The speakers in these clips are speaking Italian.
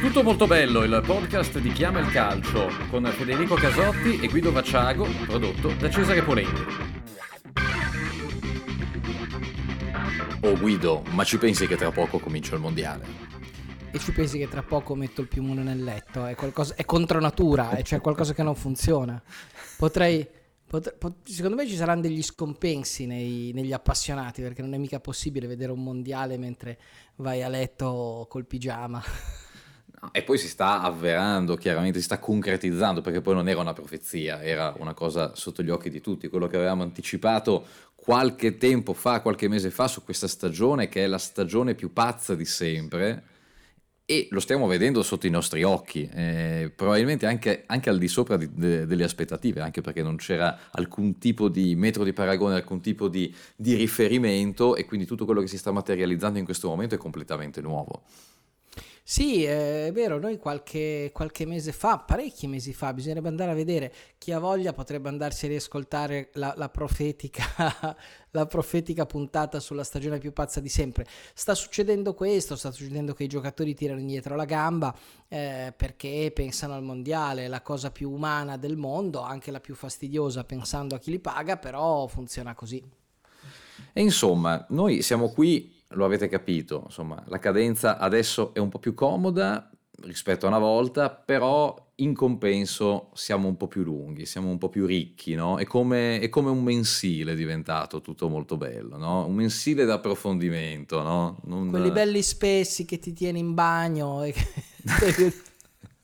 Tutto molto bello, il podcast di Chiama il Calcio con Federico Casotti e Guido Vacciago, prodotto da Cesare Polenti. Oh Guido, ma ci pensi che tra poco comincia il mondiale? E ci pensi che tra poco metto il piumone nel letto? È, qualcosa, è contro natura, e c'è qualcosa che non funziona. Potrei. Pot- pot- secondo me ci saranno degli scompensi nei- negli appassionati perché non è mica possibile vedere un mondiale mentre vai a letto col pigiama. E poi si sta avverando, chiaramente si sta concretizzando, perché poi non era una profezia, era una cosa sotto gli occhi di tutti, quello che avevamo anticipato qualche tempo fa, qualche mese fa, su questa stagione, che è la stagione più pazza di sempre, e lo stiamo vedendo sotto i nostri occhi, eh, probabilmente anche, anche al di sopra di- de- delle aspettative, anche perché non c'era alcun tipo di metro di paragone, alcun tipo di, di riferimento, e quindi tutto quello che si sta materializzando in questo momento è completamente nuovo. Sì, è vero, noi qualche, qualche mese fa, parecchi mesi fa, bisognerebbe andare a vedere, chi ha voglia potrebbe andarsi a riascoltare la, la profetica, la profetica puntata sulla stagione più pazza di sempre. Sta succedendo questo, sta succedendo che i giocatori tirano indietro la gamba eh, perché pensano al mondiale, la cosa più umana del mondo, anche la più fastidiosa pensando a chi li paga, però funziona così. E insomma, noi siamo qui, lo avete capito, insomma, la cadenza adesso è un po' più comoda rispetto a una volta, però in compenso siamo un po' più lunghi, siamo un po' più ricchi, no? È come, è come un mensile diventato tutto molto bello, no? Un mensile d'approfondimento, no? Non- Quelli belli spessi che ti tieni in bagno e che...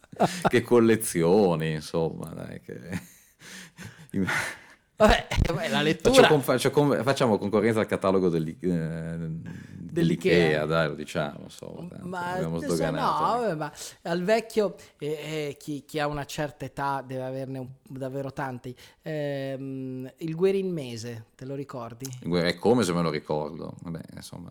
che collezioni, insomma, dai, che... Vabbè, la Faccio lettura... faccio con- facciamo concorrenza al catalogo dell'I- eh, dell'Ikea, dai, lo diciamo, tanto Ma adesso no, ma al vecchio, eh, eh, chi, chi ha una certa età deve averne un- davvero tanti. Ehm, il Guerin Mese, te lo ricordi? È come se me lo ricordo. Vabbè, insomma,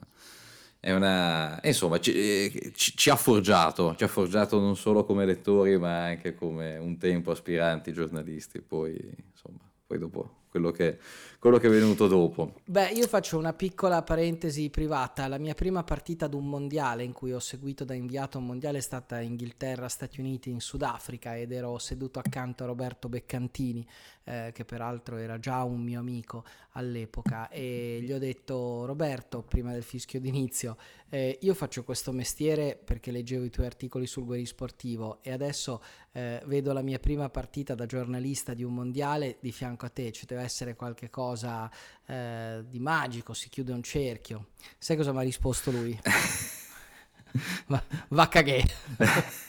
è una... Insomma, ci, eh, ci- ci ha forgiato, ci ha forgiato non solo come lettori, ma anche come un tempo aspiranti giornalisti. Poi, insomma, poi dopo quello che, quello che è venuto dopo. Beh, io faccio una piccola parentesi privata. La mia prima partita ad un mondiale in cui ho seguito da inviato un mondiale è stata Inghilterra, Stati Uniti, in Sudafrica ed ero seduto accanto a Roberto Beccantini, eh, che peraltro era già un mio amico all'epoca, e gli ho detto Roberto, prima del fischio d'inizio, eh, io faccio questo mestiere perché leggevo i tuoi articoli sul Guerri Sportivo e adesso eh, vedo la mia prima partita da giornalista di un mondiale di fianco a te, ci deve essere qualche cosa eh, di magico, si chiude un cerchio. Sai cosa mi ha risposto lui? va, va.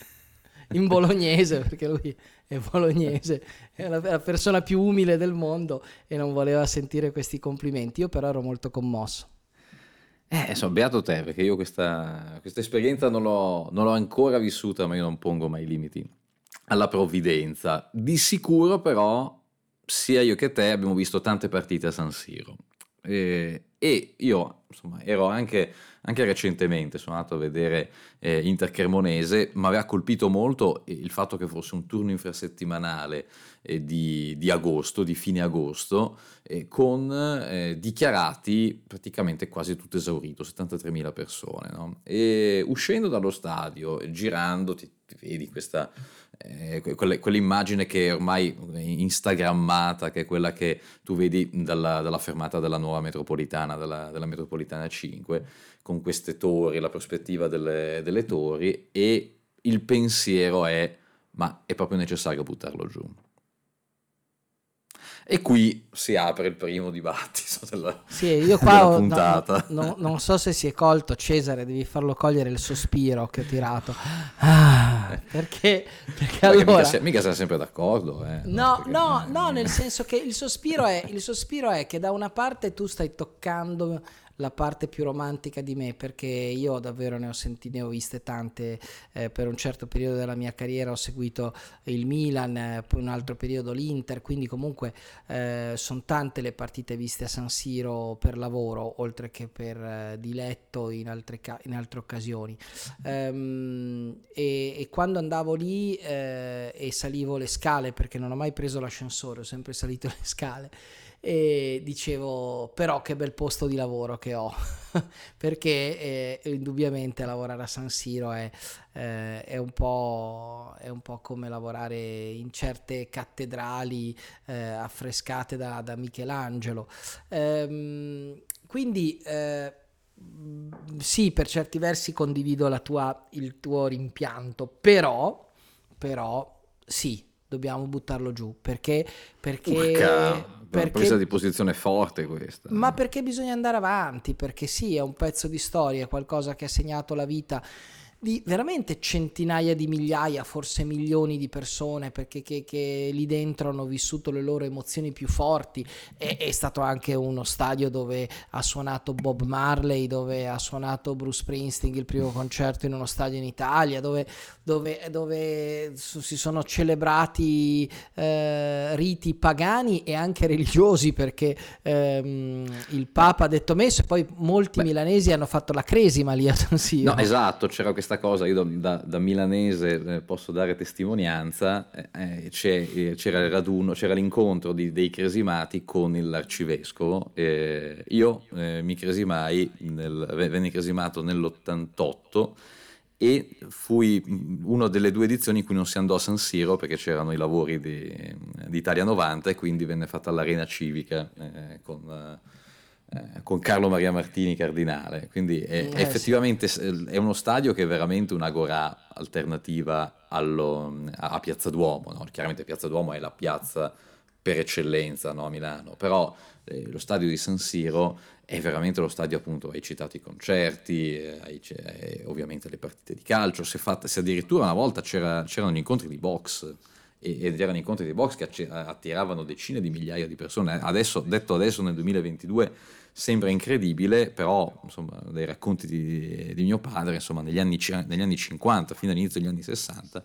In bolognese, perché lui è bolognese, è la, la persona più umile del mondo e non voleva sentire questi complimenti. Io però ero molto commosso. Eh, insomma, beato te, perché io questa, questa esperienza non l'ho, non l'ho ancora vissuta, ma io non pongo mai limiti alla provvidenza. Di sicuro, però, sia io che te abbiamo visto tante partite a San Siro. Eh, e io, insomma, ero anche, anche recentemente, sono andato a vedere eh, Inter Cremonese, mi aveva colpito molto il fatto che fosse un turno infrasettimanale eh, di, di agosto, di fine agosto, eh, con eh, dichiarati praticamente quasi tutto esaurito, 73.000 persone. no? E uscendo dallo stadio, girando, ti, ti vedi questa, eh, quelle- quell'immagine che è ormai instagrammata, che è quella che tu vedi dalla, dalla fermata della nuova metropolitana, della, della metropolitana 5, con queste torri, la prospettiva delle, delle torri, e il pensiero è, ma è proprio necessario buttarlo giù. E qui si apre il primo dibattito della, Sì, io qua ho- puntata. no, no, non so se si è colto, Cesare, devi farlo cogliere il sospiro che ho tirato. Ah, perché? Perché Perché allora... mica, mica siamo sempre d'accordo. Eh, No, Perché- no, no, nel senso che il sospiro, è, il sospiro è che da una parte tu stai toccando la parte più romantica di me, perché io davvero ne ho sentite, ne ho viste tante eh, per un certo periodo della mia carriera, ho seguito il Milan, eh, poi un altro periodo l'Inter, quindi comunque eh, sono tante le partite viste a San Siro per lavoro, oltre che per eh, diletto in altre, ca- in altre occasioni. Ehm, e, e quando andavo lì eh, e salivo le scale, perché non ho mai preso l'ascensore, ho sempre salito le scale, e dicevo però che bel posto di lavoro che ho. Perché eh, indubbiamente lavorare a San Siro è, eh, è, un è, un po', come lavorare in certe cattedrali eh, affrescate da, da Michelangelo. Ehm, quindi eh, sì per certi versi condivido tua, il tuo rimpianto però però sì dobbiamo buttarlo giù perché perché Urca perché, presa di posizione forte questa. Ma perché bisogna andare avanti? Perché sì, è un pezzo di storia, qualcosa che ha segnato la vita di veramente centinaia di migliaia, forse milioni di persone, perché che, che lì dentro hanno vissuto le loro emozioni più forti. È, è, stato anche uno stadio dove ha suonato Bob Marley, dove ha suonato Bruce Springsteen il primo concerto in uno stadio in Italia, dove, dove, dove si sono celebrati eh, riti pagani e anche religiosi, perché ehm, il Papa ha detto messo e poi molti Beh. milanesi hanno fatto la cresima lì a San Siro. No, esatto, c'era questa questa cosa, io da, da milanese eh, posso dare testimonianza, eh, eh, c'era il raduno, c'era l'incontro di, dei cresimati con l'arcivescovo, eh, io eh, mi cresimai, nel, venni cresimato nell'88 e fui una delle due edizioni in cui non si andò a San Siro perché c'erano i lavori di, di Italia 90 e quindi venne fatta l'arena civica eh, con eh, con Carlo Maria Martini cardinale, quindi è, eh, effettivamente sì. è uno stadio che è veramente un'agora alternativa allo, a Piazza Duomo, no? chiaramente Piazza Duomo è la piazza per eccellenza no? a Milano, però eh, lo stadio di San Siro è veramente lo stadio appunto, hai citato i concerti, eh, hai, eh, ovviamente le partite di calcio, se, fatta, se addirittura una volta c'era, c'erano gli incontri di box, ed erano incontri di box che attiravano decine di migliaia di persone. Adesso, detto adesso nel 2022 sembra incredibile, però insomma, dai racconti di, di mio padre, insomma, negli anni, negli anni 50 fino all'inizio degli anni 60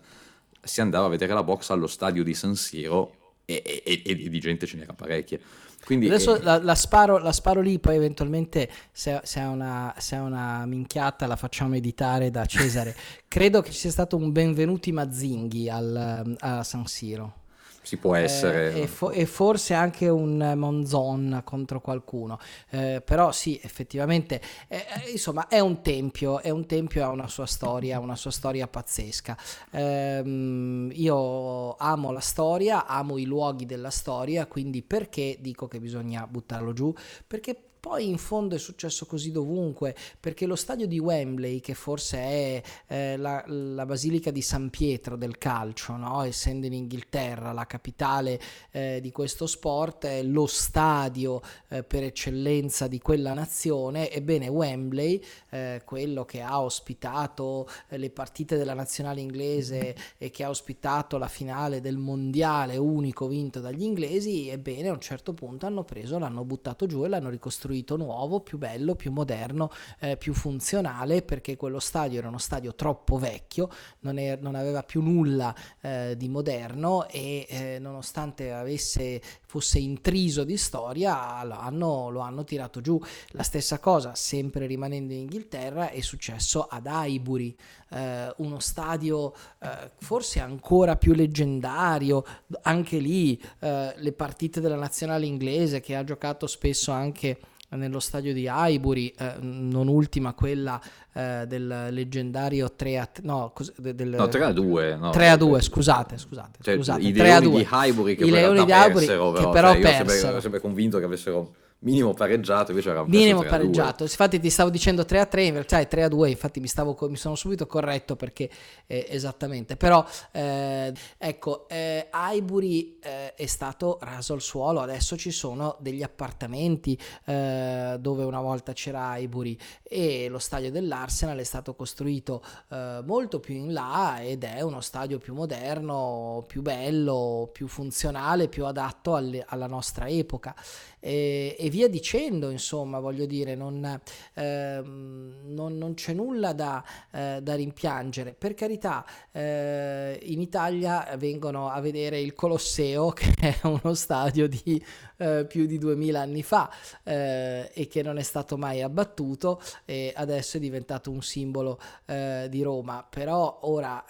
si andava a vedere la box allo stadio di San Siro e, e, e, di gente ce n'era parecchia. Quindi, Adesso eh, la, la, sparo, la, sparo, lì, poi eventualmente se, se, è una, se, è una, minchiata la facciamo editare da Cesare. Credo che ci sia stato un benvenuti Mazzinghi al, a San Siro si può essere. Eh, e, fo- e, forse anche un Monzon contro qualcuno. Eh, però sì, effettivamente, eh, eh, insomma, è un tempio, è un tempio, ha una sua storia, una sua storia pazzesca. Ehm, io amo la storia, amo i luoghi della storia, quindi perché dico che bisogna buttarlo giù? Perché poi in fondo è successo così dovunque, perché lo stadio di Wembley, che forse è eh, la, la, basilica di San Pietro del calcio, no? essendo in Inghilterra la capitale eh, di questo sport, è lo stadio eh, per eccellenza di quella nazione, ebbene Wembley, eh, quello che ha ospitato eh, le partite della nazionale inglese e che ha ospitato la finale del mondiale unico vinto dagli inglesi, ebbene a un certo punto hanno preso, l'hanno buttato giù e l'hanno ricostruito costruito nuovo, più bello, più moderno, eh, più funzionale, perché quello stadio era uno stadio troppo vecchio, non, è, non aveva più nulla eh, di moderno e eh, nonostante avesse, fosse intriso di storia, lo hanno, lo hanno tirato giù. La stessa cosa, sempre rimanendo in Inghilterra, è successo ad Highbury, eh, uno stadio eh, forse ancora più leggendario, anche lì eh, le partite della nazionale inglese che ha giocato spesso anche nello stadio di Highbury, eh, non ultima quella eh, del leggendario 3 a, no, cos- del, no, 3 a 2. No, 3 a 2, scusate, scusate. Cioè, scusate I leoni di Highbury che, I leoni di Highbury persero, che però cioè, persero. Io ero sempre convinto che avessero minimo pareggiato, invece era un minimo pareggiato. Infatti ti stavo dicendo 3 a 3, in realtà è 3 a 2, infatti mi, stavo, mi sono subito corretto perché eh, esattamente, però eh, ecco, eh, Highbury eh, è stato raso al suolo, adesso ci sono degli appartamenti eh, dove una volta c'era Highbury e lo stadio dell'Arsenal è stato costruito eh, molto più in là ed è uno stadio più moderno, più bello, più funzionale, più adatto alle, alla nostra epoca. E, e, via dicendo, insomma, voglio dire, non, eh, non, non c'è nulla da, eh, da, rimpiangere. Per carità, eh, in Italia vengono a vedere il Colosseo, che è uno stadio di eh, più di 2000 anni fa eh, e che non è stato mai abbattuto e adesso è diventato un simbolo eh, di Roma. Però ora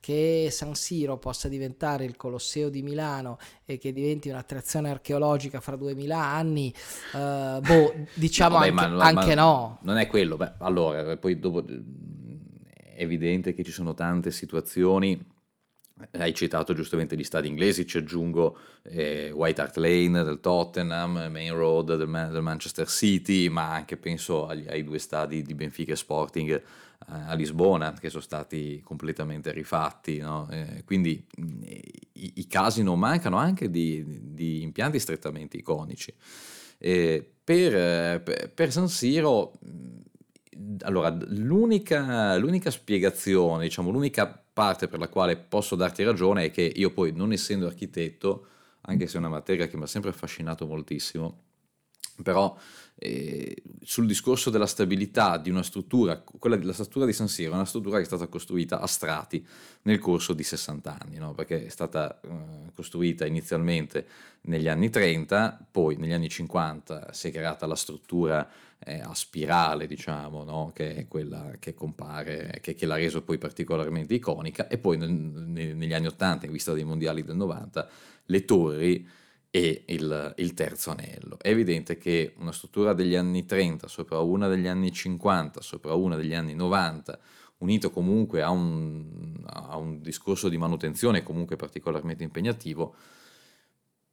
che San Siro possa diventare il Colosseo di Milano e che diventi un'attrazione archeologica fra 2000 anni, uh, boh, diciamo no, anche, ma, anche ma no. Non è quello, Beh, allora, poi dopo è evidente che ci sono tante situazioni hai citato giustamente gli stadi inglesi, ci aggiungo eh, White Hart Lane del Tottenham, Main Road del, Man- del Manchester City, ma anche penso agli, ai due stadi di Benfica Sporting eh, a Lisbona che sono stati completamente rifatti. No? Eh, quindi i, i, casi non mancano anche di, di impianti strettamente iconici. Per, per, San Siro allora, l'unica, l'unica spiegazione, diciamo, l'unica parte per la quale posso darti ragione è che io poi, non essendo architetto, anche se è una materia che mi ha sempre affascinato moltissimo, però eh, sul discorso della stabilità di una struttura, quella della struttura di San Siro è una struttura che è stata costruita a strati nel corso di 60 anni, no? perché è stata eh, costruita inizialmente negli anni 30, poi negli anni 50 si è creata la struttura eh, a spirale, diciamo, no? che è quella che compare, che, che l'ha reso poi particolarmente iconica, e poi nel, negli anni 80, in vista dei mondiali del 90, le torri e il, il, terzo anello. È evidente che una struttura degli anni 30 sopra una degli anni 50, sopra una degli anni 90, unito comunque a un, a un discorso di manutenzione comunque particolarmente impegnativo,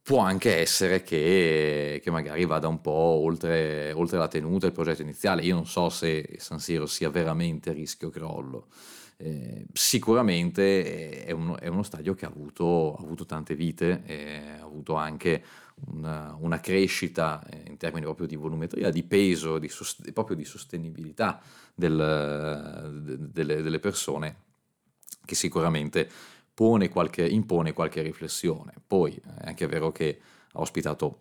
può anche essere che, che magari vada un po' oltre, oltre la tenuta del progetto iniziale. Io non so se San Siro sia veramente a rischio crollo. Eh, sicuramente è uno, è uno, stadio che ha avuto, ha avuto tante vite, eh, ha avuto anche una, una crescita eh, in termini proprio di volumetria, di peso, di sost- proprio di sostenibilità del, de, delle, delle persone che sicuramente qualche, impone qualche riflessione. Poi è anche vero che ha ospitato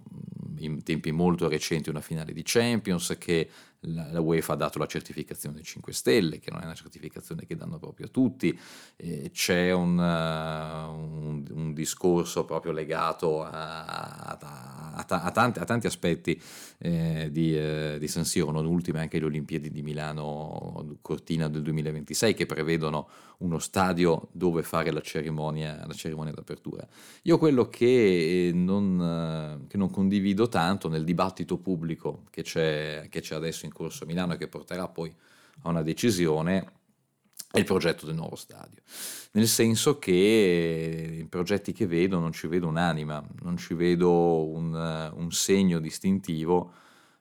in tempi molto recenti una finale di Champions, che la, la, UEFA ha dato la certificazione 5 Stelle, che non è una certificazione che danno proprio a tutti, eh, c'è un, uh, un, un, discorso proprio legato a, a, a, a tanti, tanti, aspetti eh, di, eh, di, San Siro, non ultime anche le Olimpiadi di Milano Cortina del 2026 che prevedono uno stadio dove fare la cerimonia, la cerimonia d'apertura. Io quello che non, che non condivido tanto nel dibattito pubblico che c'è, che c'è adesso in in corso a Milano e che porterà poi a una decisione è il progetto del nuovo stadio. Nel senso che i progetti che vedo non ci vedo un'anima, non ci vedo un, un segno distintivo.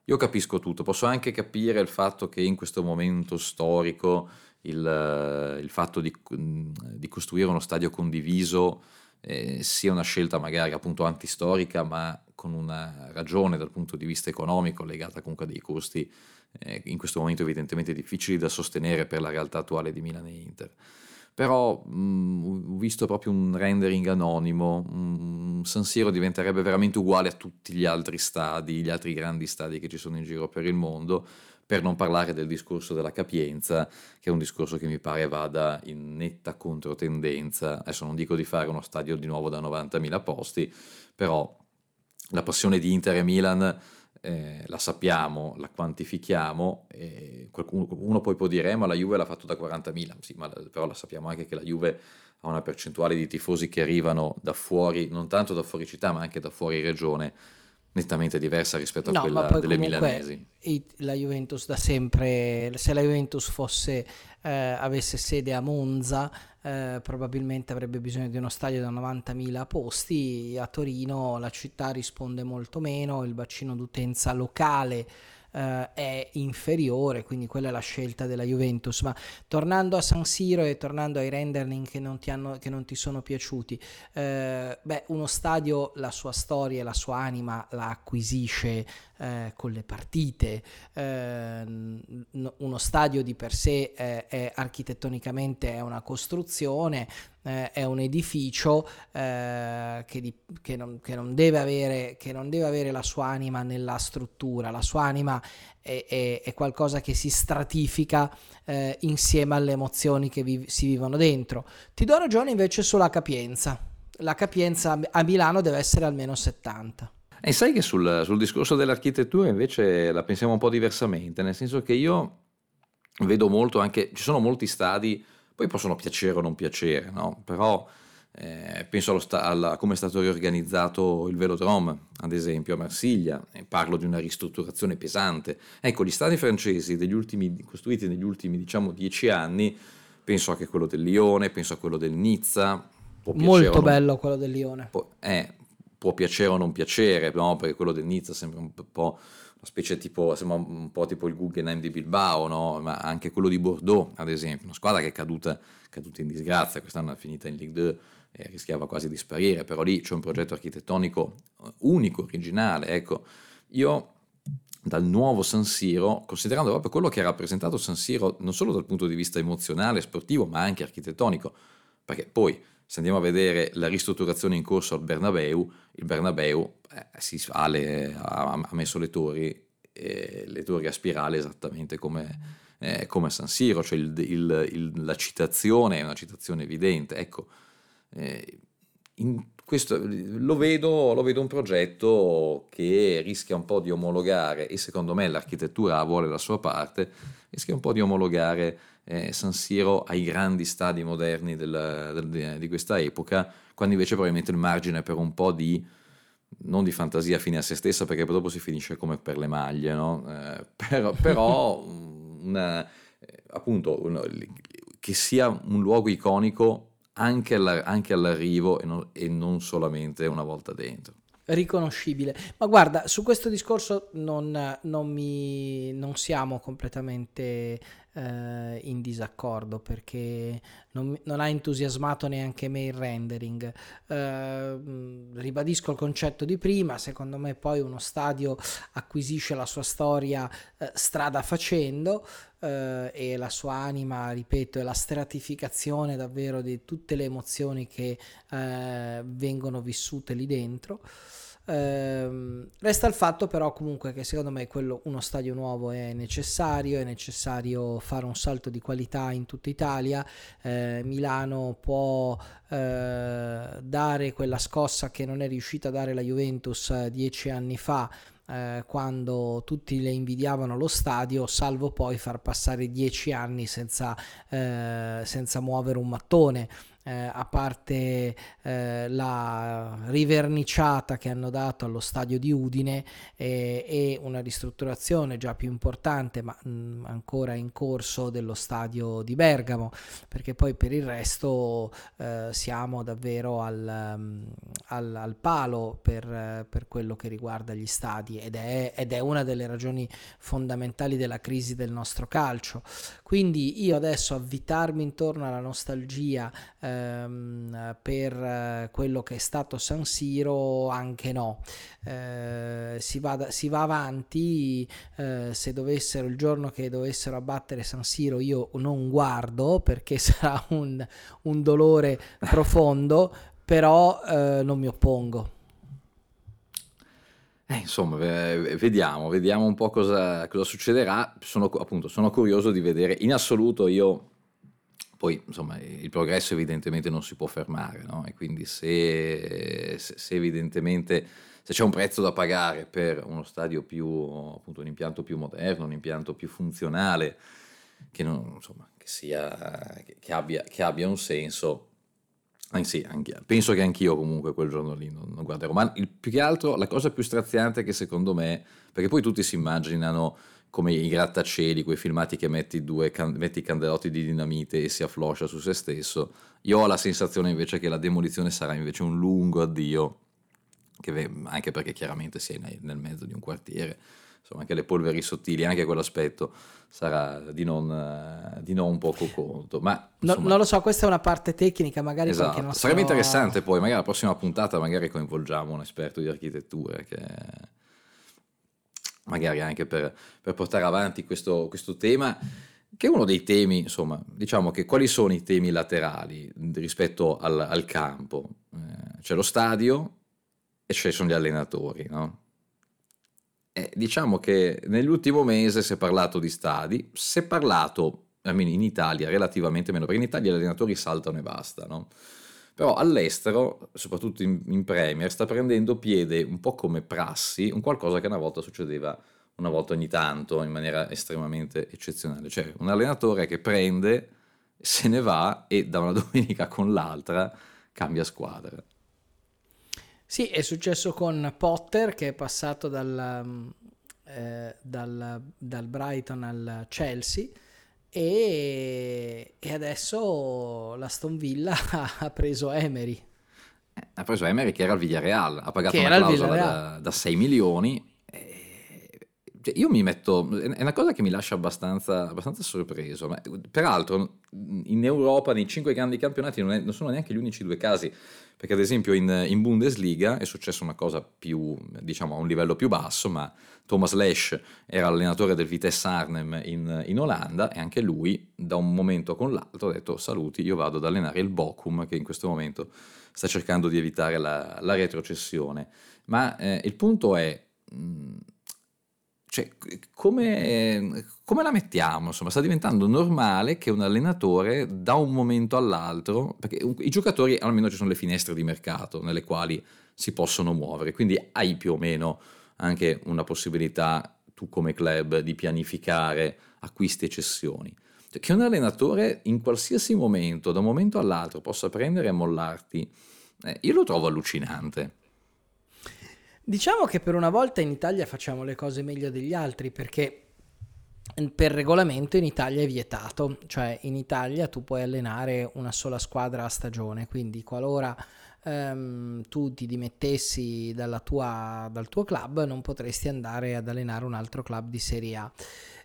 Io capisco tutto, posso anche capire il fatto che in questo momento storico il, il fatto di, di, costruire uno stadio condiviso eh, sia una scelta magari appunto antistorica, ma con una ragione dal punto di vista economico legata comunque a dei costi eh, in questo momento evidentemente difficili da sostenere per la realtà attuale di Milan e Inter. Però mh, ho visto proprio un rendering anonimo, mh, San Siro diventerebbe veramente uguale a tutti gli altri stadi, gli altri grandi stadi che ci sono in giro per il mondo, per non parlare del discorso della capienza, che è un discorso che mi pare vada in netta controtendenza. Adesso non dico di fare uno stadio di nuovo da 90.000 posti, però la passione di Inter e Milan eh, la sappiamo, la quantifichiamo, qualcuno, uno poi può dire eh, ma la Juve l'ha fatto da 40.000, sì, ma, però la sappiamo anche che la Juve ha una percentuale di tifosi che arrivano da fuori, non tanto da fuori città ma anche da fuori regione, nettamente diversa rispetto a no, quella delle milanesi. La Juventus da sempre, se la Juventus fosse, eh, avesse sede a Monza, eh, probabilmente avrebbe bisogno di uno stadio da 90.000 posti, a Torino la città risponde molto meno, il bacino d'utenza locale Uh, è inferiore, quindi quella è la scelta della Juventus. Ma tornando a San Siro e tornando ai rendering che non ti, hanno, che non ti sono piaciuti, uh, beh, uno stadio la sua storia e la sua anima la acquisisce eh, con le partite. Eh, uno stadio di per sé è, è architettonicamente è una costruzione, eh, è un edificio eh, che, di, che, non, che, non avere, che, non, deve avere, la sua anima nella struttura, la sua anima è, è, è qualcosa che si stratifica eh, insieme alle emozioni che vi, si vivono dentro. Ti do ragione invece sulla capienza. La capienza a Milano deve essere almeno 70. E sai che sul, sul discorso dell'architettura invece la pensiamo un po' diversamente, nel senso che io vedo molto anche, ci sono molti stadi poi possono piacere o non piacere, no? però eh, penso sta- alla, come è stato riorganizzato il Velodrome, ad esempio a Marsiglia, e parlo di una ristrutturazione pesante. Ecco, gli stadi francesi degli ultimi, costruiti negli ultimi diciamo dieci anni, penso anche a quello del Lione, penso a quello del Nizza. Molto bello quello del Lione. Può, eh, può piacere o non piacere, no? perché quello del Nizza sembra un po' una specie tipo, sembra un po' tipo il Guggenheim di Bilbao, no? ma anche quello di Bordeaux, ad esempio, una squadra che è caduta, caduta in disgrazia, quest'anno è finita in Ligue 2 e rischiava quasi di sparire, però lì c'è un progetto architettonico unico, originale, ecco, io dal nuovo San Siro, considerando proprio quello che ha rappresentato San Siro non solo dal punto di vista emozionale, sportivo, ma anche architettonico, perché poi se andiamo a vedere la ristrutturazione in corso al Bernabeu, il Bernabeu eh, sale, ha, ha, messo le torri, eh, le torri a spirale esattamente come, eh, come San Siro, cioè il, il, il, la citazione è una citazione evidente. Ecco, eh, questo, lo, vedo, lo vedo un progetto che rischia un po' di omologare, e secondo me l'architettura vuole la sua parte, rischia un po' di omologare eh, San Siro ai grandi stadi moderni del, del, di questa epoca, quando invece probabilmente il margine per un po' di non di fantasia fine a se stessa, perché dopo si finisce come per le maglie, no? eh, però, però una, eh, appunto un, che sia un luogo iconico anche, alla, anche all'arrivo e non, e non solamente una volta dentro riconoscibile. Ma guarda, su questo discorso non, non, mi, non siamo completamente eh, in disaccordo perché non, non, ha entusiasmato neanche me il rendering. Eh, ribadisco il concetto di prima, secondo me poi uno stadio acquisisce la sua storia eh, strada facendo. Uh, e la sua anima, ripeto, è la stratificazione davvero di tutte le emozioni che uh, vengono vissute lì dentro. Ehm, resta il fatto però comunque che secondo me quello, uno stadio nuovo è necessario, è necessario fare un salto di qualità in tutta Italia, eh, Milano può eh, dare quella scossa che non è riuscita a dare la Juventus eh, dieci anni fa eh, quando tutti le invidiavano lo stadio, salvo poi far passare dieci anni senza, eh, senza muovere un mattone eh, a parte eh, la riverniciata che hanno dato allo stadio di Udine eh, e una ristrutturazione già più importante ma mh, mm, ancora in corso dello stadio di Bergamo perché poi per il resto eh, siamo davvero al, um, al, al palo per, per, quello che riguarda gli stadi ed è, ed è una delle ragioni fondamentali della crisi del nostro calcio. Quindi io adesso avvitarmi intorno alla nostalgia eh, ehm, per eh, quello che è stato San Siro anche no. Eh, si, va, si, va, avanti, eh, se dovessero il giorno che dovessero abbattere San Siro io non guardo perché sarà un, un dolore profondo, però eh, non mi oppongo. Eh, insomma, vediamo, vediamo un po' cosa, cosa succederà. Sono, appunto, sono curioso di vedere. In assoluto io poi, insomma, il progresso evidentemente non si può fermare, no? E quindi se, se, evidentemente se c'è un prezzo da pagare per uno stadio più, appunto, un impianto più moderno, un impianto più funzionale, che, non, insomma, che, sia, che, abbia, che abbia un senso, Anzi, anche, penso che anch'io comunque quel giorno lì non, non guarderò, ma il, più che altro la cosa più straziante che secondo me, perché poi tutti si immaginano come i grattacieli, quei filmati che metti, due, metti i candelotti di dinamite e si affloscia su se stesso. Io ho la sensazione invece che la demolizione sarà invece un lungo addio, che, anche perché chiaramente sei nel mezzo di un quartiere, insomma anche le polveri sottili, anche quell'aspetto sarà di non, di non poco conto. Ma, insomma, no, non lo so, questa è una parte tecnica, magari esatto. nostro... Sarebbe interessante poi, magari la prossima puntata magari coinvolgiamo un esperto di architettura che magari anche per, per portare avanti questo, questo tema che è uno dei temi, insomma, diciamo che quali sono i temi laterali rispetto al, al campo? Eh, c'è lo stadio e ci sono gli allenatori, no? E diciamo che nell'ultimo mese si è parlato di stadi, si è parlato, almeno in Italia, relativamente meno, perché in Italia gli allenatori saltano e basta, no? Però all'estero, soprattutto in, in Premier, sta prendendo piede un po' come prassi, un qualcosa che una volta succedeva una volta ogni tanto in maniera estremamente eccezionale. Cioè un allenatore che prende, se ne va e da una domenica con l'altra cambia squadra. Sì, è successo con Potter che è passato dal, mm, eh, dal, dal Brighton al Chelsea e, e adesso l'Aston Villa ha preso Emery. Eh, ha preso Emery che era al Villarreal, ha pagato che una clausola da, da 6 milioni cioè, io mi metto, è una cosa che mi lascia abbastanza, abbastanza sorpreso, ma peraltro in Europa nei cinque grandi campionati non, è, non, sono neanche gli unici due casi, perché ad esempio in, in, Bundesliga è successa una cosa più, diciamo a un livello più basso, ma Thomas Lesch era allenatore del Vitesse Arnhem in, in Olanda e anche lui da un momento con l'altro ha detto saluti, io vado ad allenare il Bochum che in questo momento sta cercando di evitare la, la retrocessione. Ma eh, il punto è... Mh, cioè, come, come, la mettiamo? Insomma, sta diventando normale che un allenatore da un momento all'altro, perché i giocatori almeno ci sono le finestre di mercato nelle quali si possono muovere, quindi hai più o meno anche una possibilità tu come club di pianificare acquisti e cessioni. Cioè, che un allenatore in qualsiasi momento, da un momento all'altro, possa prendere e mollarti, eh, io lo trovo allucinante. Diciamo che per una volta in Italia facciamo le cose meglio degli altri perché per regolamento in Italia è vietato, cioè in Italia tu puoi allenare una sola squadra a stagione, quindi qualora ehm, tu ti dimettessi tua, dal tuo club non potresti andare ad allenare un altro club di Serie A.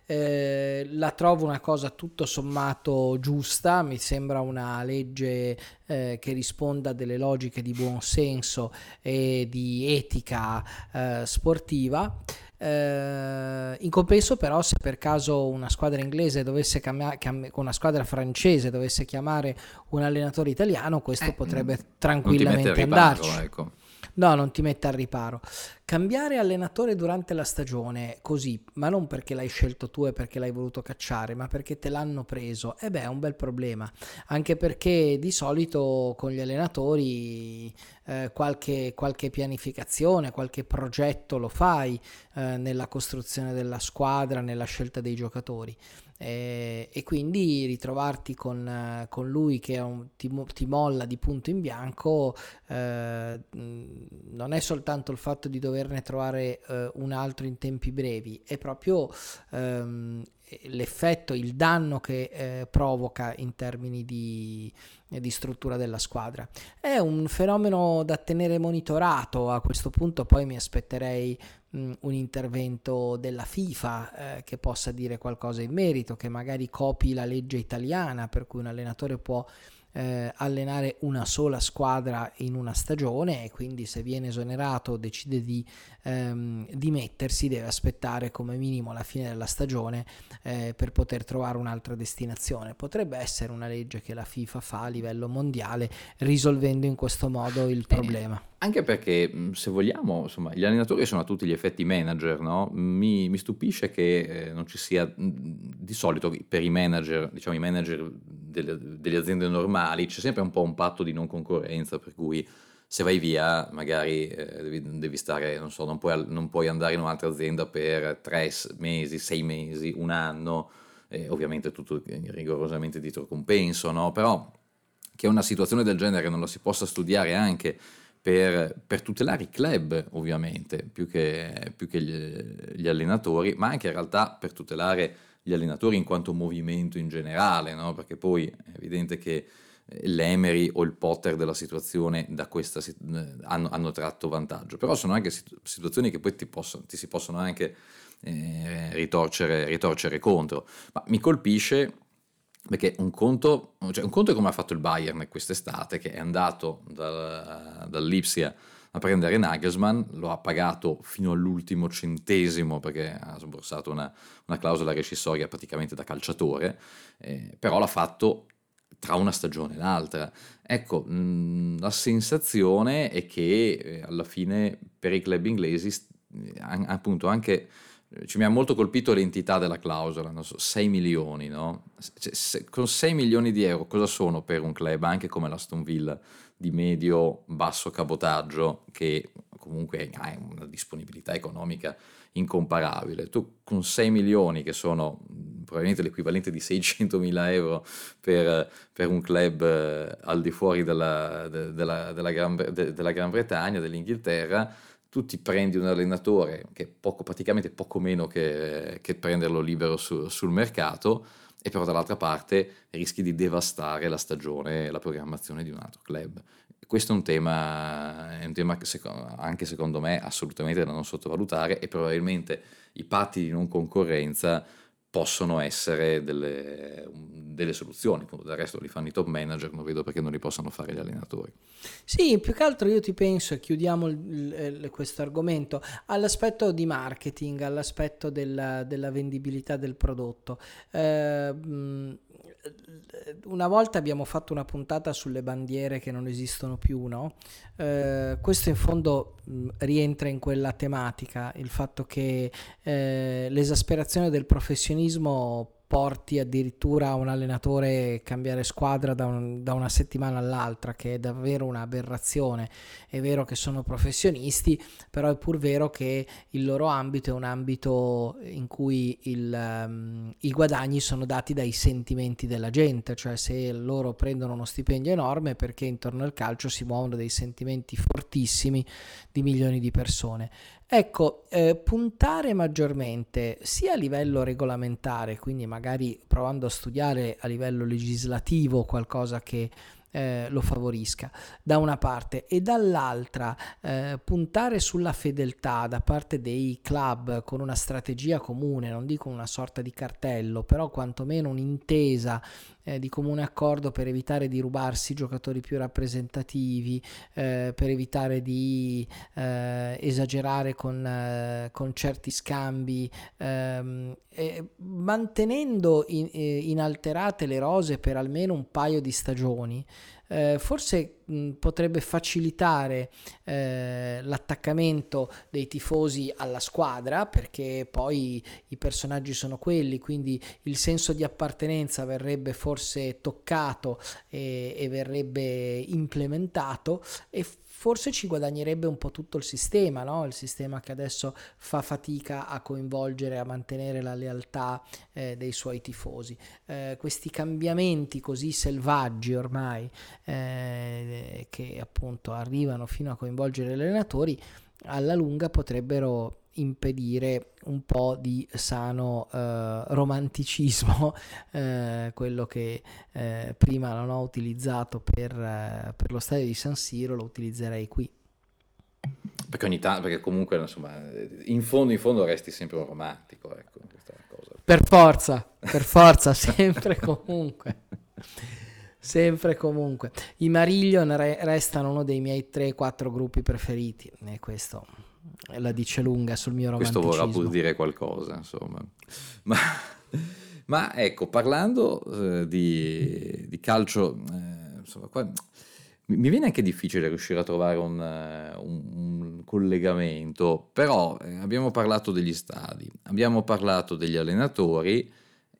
Eh, la trovo una cosa tutto sommato giusta, mi sembra una legge eh, che risponda a delle logiche di buon senso e di etica eh, sportiva. Uh, in compenso però se per caso una squadra inglese dovesse chiamare chiam- una squadra francese dovesse chiamare un allenatore italiano questo eh, potrebbe tranquillamente andarci ecco. No, non ti mette al riparo. Cambiare allenatore durante la stagione così, ma non perché l'hai scelto tu e perché l'hai voluto cacciare, ma perché te l'hanno preso, e eh beh, è un bel problema. Anche perché di solito con gli allenatori eh, qualche, qualche, pianificazione, qualche progetto lo fai eh, nella costruzione della squadra, nella scelta dei giocatori e, e quindi ritrovarti con, con lui che un, ti, ti, molla di punto in bianco eh, non è soltanto il fatto di doverne trovare eh, un altro in tempi brevi, è proprio ehm, l'effetto, il danno che eh, provoca in termini di, di, struttura della squadra. È un fenomeno da tenere monitorato, a questo punto poi mi aspetterei mh, un intervento della FIFA eh, che possa dire qualcosa in merito, che magari copi la legge italiana per cui un allenatore può eh, allenare una sola squadra in una stagione e quindi se viene esonerato o decide di ehm, dimettersi deve aspettare come minimo la fine della stagione eh, per poter trovare un'altra destinazione. Potrebbe essere una legge che la FIFA fa a livello mondiale risolvendo in questo modo il problema. Anche perché se vogliamo, insomma, gli allenatori sono a tutti gli effetti manager, no? mi, mi, stupisce che eh, non ci sia di solito per i manager, diciamo i manager delle, delle aziende normali, c'è sempre un po' un patto di non concorrenza per cui se vai via magari eh, devi, devi, stare, non so, non puoi, non puoi, andare in un'altra azienda per tre mesi, sei mesi, un anno, eh, ovviamente tutto rigorosamente dietro compenso, no? Però che una situazione del genere non la si possa studiare anche per, per tutelare i club, ovviamente, più che, più che gli, gli, allenatori, ma anche in realtà per tutelare gli allenatori in quanto movimento in generale, no? Perché poi è evidente che l'Emery o il Potter della situazione da questa hanno, hanno tratto vantaggio, però sono anche situazioni che poi ti, possono, ti si possono anche eh, ritorcere, ritorcere, contro. Ma mi colpisce perché un conto, cioè un conto è come ha fatto il Bayern quest'estate, che è andato dal, dall'Ipsia a prendere Nagelsmann, lo ha pagato fino all'ultimo centesimo perché ha sborsato una, una clausola rescissoria praticamente da calciatore, eh, però l'ha fatto tra una stagione e l'altra. Ecco, mh, la sensazione è che eh, alla fine per i club inglesi, appunto anche ci mi ha molto colpito l'entità della clausola, so, 6 milioni, no? Cioè, se, con 6 milioni di euro cosa sono per un club anche come l'Aston Villa di medio-basso cabotaggio che comunque ha una disponibilità economica incomparabile. Tu con 6 milioni che sono probabilmente l'equivalente di 600 mila euro per, per, un club eh, al di fuori della, della, della, Gran, della Gran Bretagna, dell'Inghilterra, tu ti prendi un allenatore che è poco, praticamente poco meno che, che prenderlo libero su, sul mercato e però dall'altra parte rischi di devastare la stagione e la programmazione di un altro club. Questo è un tema, è un tema che secondo, anche secondo me assolutamente da non sottovalutare e probabilmente i patti di non concorrenza possono essere delle, delle soluzioni, appunto, del resto li fanno i top manager, non vedo perché non li possano fare gli allenatori. Sì, più che altro io ti penso, e chiudiamo questo argomento, all'aspetto di marketing, all'aspetto della, della vendibilità del prodotto. Eh, una volta abbiamo fatto una puntata sulle bandiere che non esistono più, no? Eh, questo in fondo rientra in quella tematica, il fatto che eh, l'esasperazione del professionismo porti addirittura un allenatore cambiare squadra da, un, da, una settimana all'altra, che è davvero un'aberrazione. È vero che sono professionisti, però è pur vero che il loro ambito è un ambito in cui il, um, i guadagni sono dati dai sentimenti della gente, cioè se loro prendono uno stipendio enorme perché intorno al calcio si muovono dei sentimenti fortissimi di milioni di persone. Ecco, eh, puntare maggiormente sia a livello regolamentare, quindi magari provando a studiare a livello legislativo qualcosa che eh, lo favorisca da una parte e dall'altra eh, puntare sulla fedeltà da parte dei club con una strategia comune, non dico una sorta di cartello, però quantomeno un'intesa eh, di comune accordo per evitare di rubarsi giocatori più rappresentativi, eh, per evitare di eh, esagerare con, eh, con, certi scambi, ehm, mantenendo in, eh, inalterate le rose per almeno un paio di stagioni eh, forse mh, potrebbe facilitare eh, l'attaccamento dei tifosi alla squadra perché poi i personaggi sono quelli, quindi il senso di appartenenza verrebbe forse toccato e, e verrebbe implementato. E forse ci guadagnerebbe un po' tutto il sistema, no? il sistema che adesso fa fatica a coinvolgere, a mantenere la lealtà eh, dei suoi tifosi. Eh, questi cambiamenti così selvaggi ormai eh, che appunto arrivano fino a coinvolgere gli allenatori, alla lunga potrebbero impedire un po' di sano eh, romanticismo, eh, quello che eh, prima non ho utilizzato per, eh, per, lo stadio di San Siro, lo utilizzerei qui. Perché ogni tanto, perché comunque insomma, in fondo in fondo resti sempre un romantico, ecco, Per forza, per forza, sempre comunque. Sempre comunque. I Marillion re- restano uno dei miei 3-4 gruppi preferiti e questo la dice lunga sul mio romanticismo. Questo vorrà pur dire qualcosa, insomma. Ma, ma ecco, parlando eh, di, di, calcio, eh, insomma, qua, mi viene anche difficile riuscire a trovare un, uh, un, un collegamento, però eh, abbiamo parlato degli stadi, abbiamo parlato degli allenatori,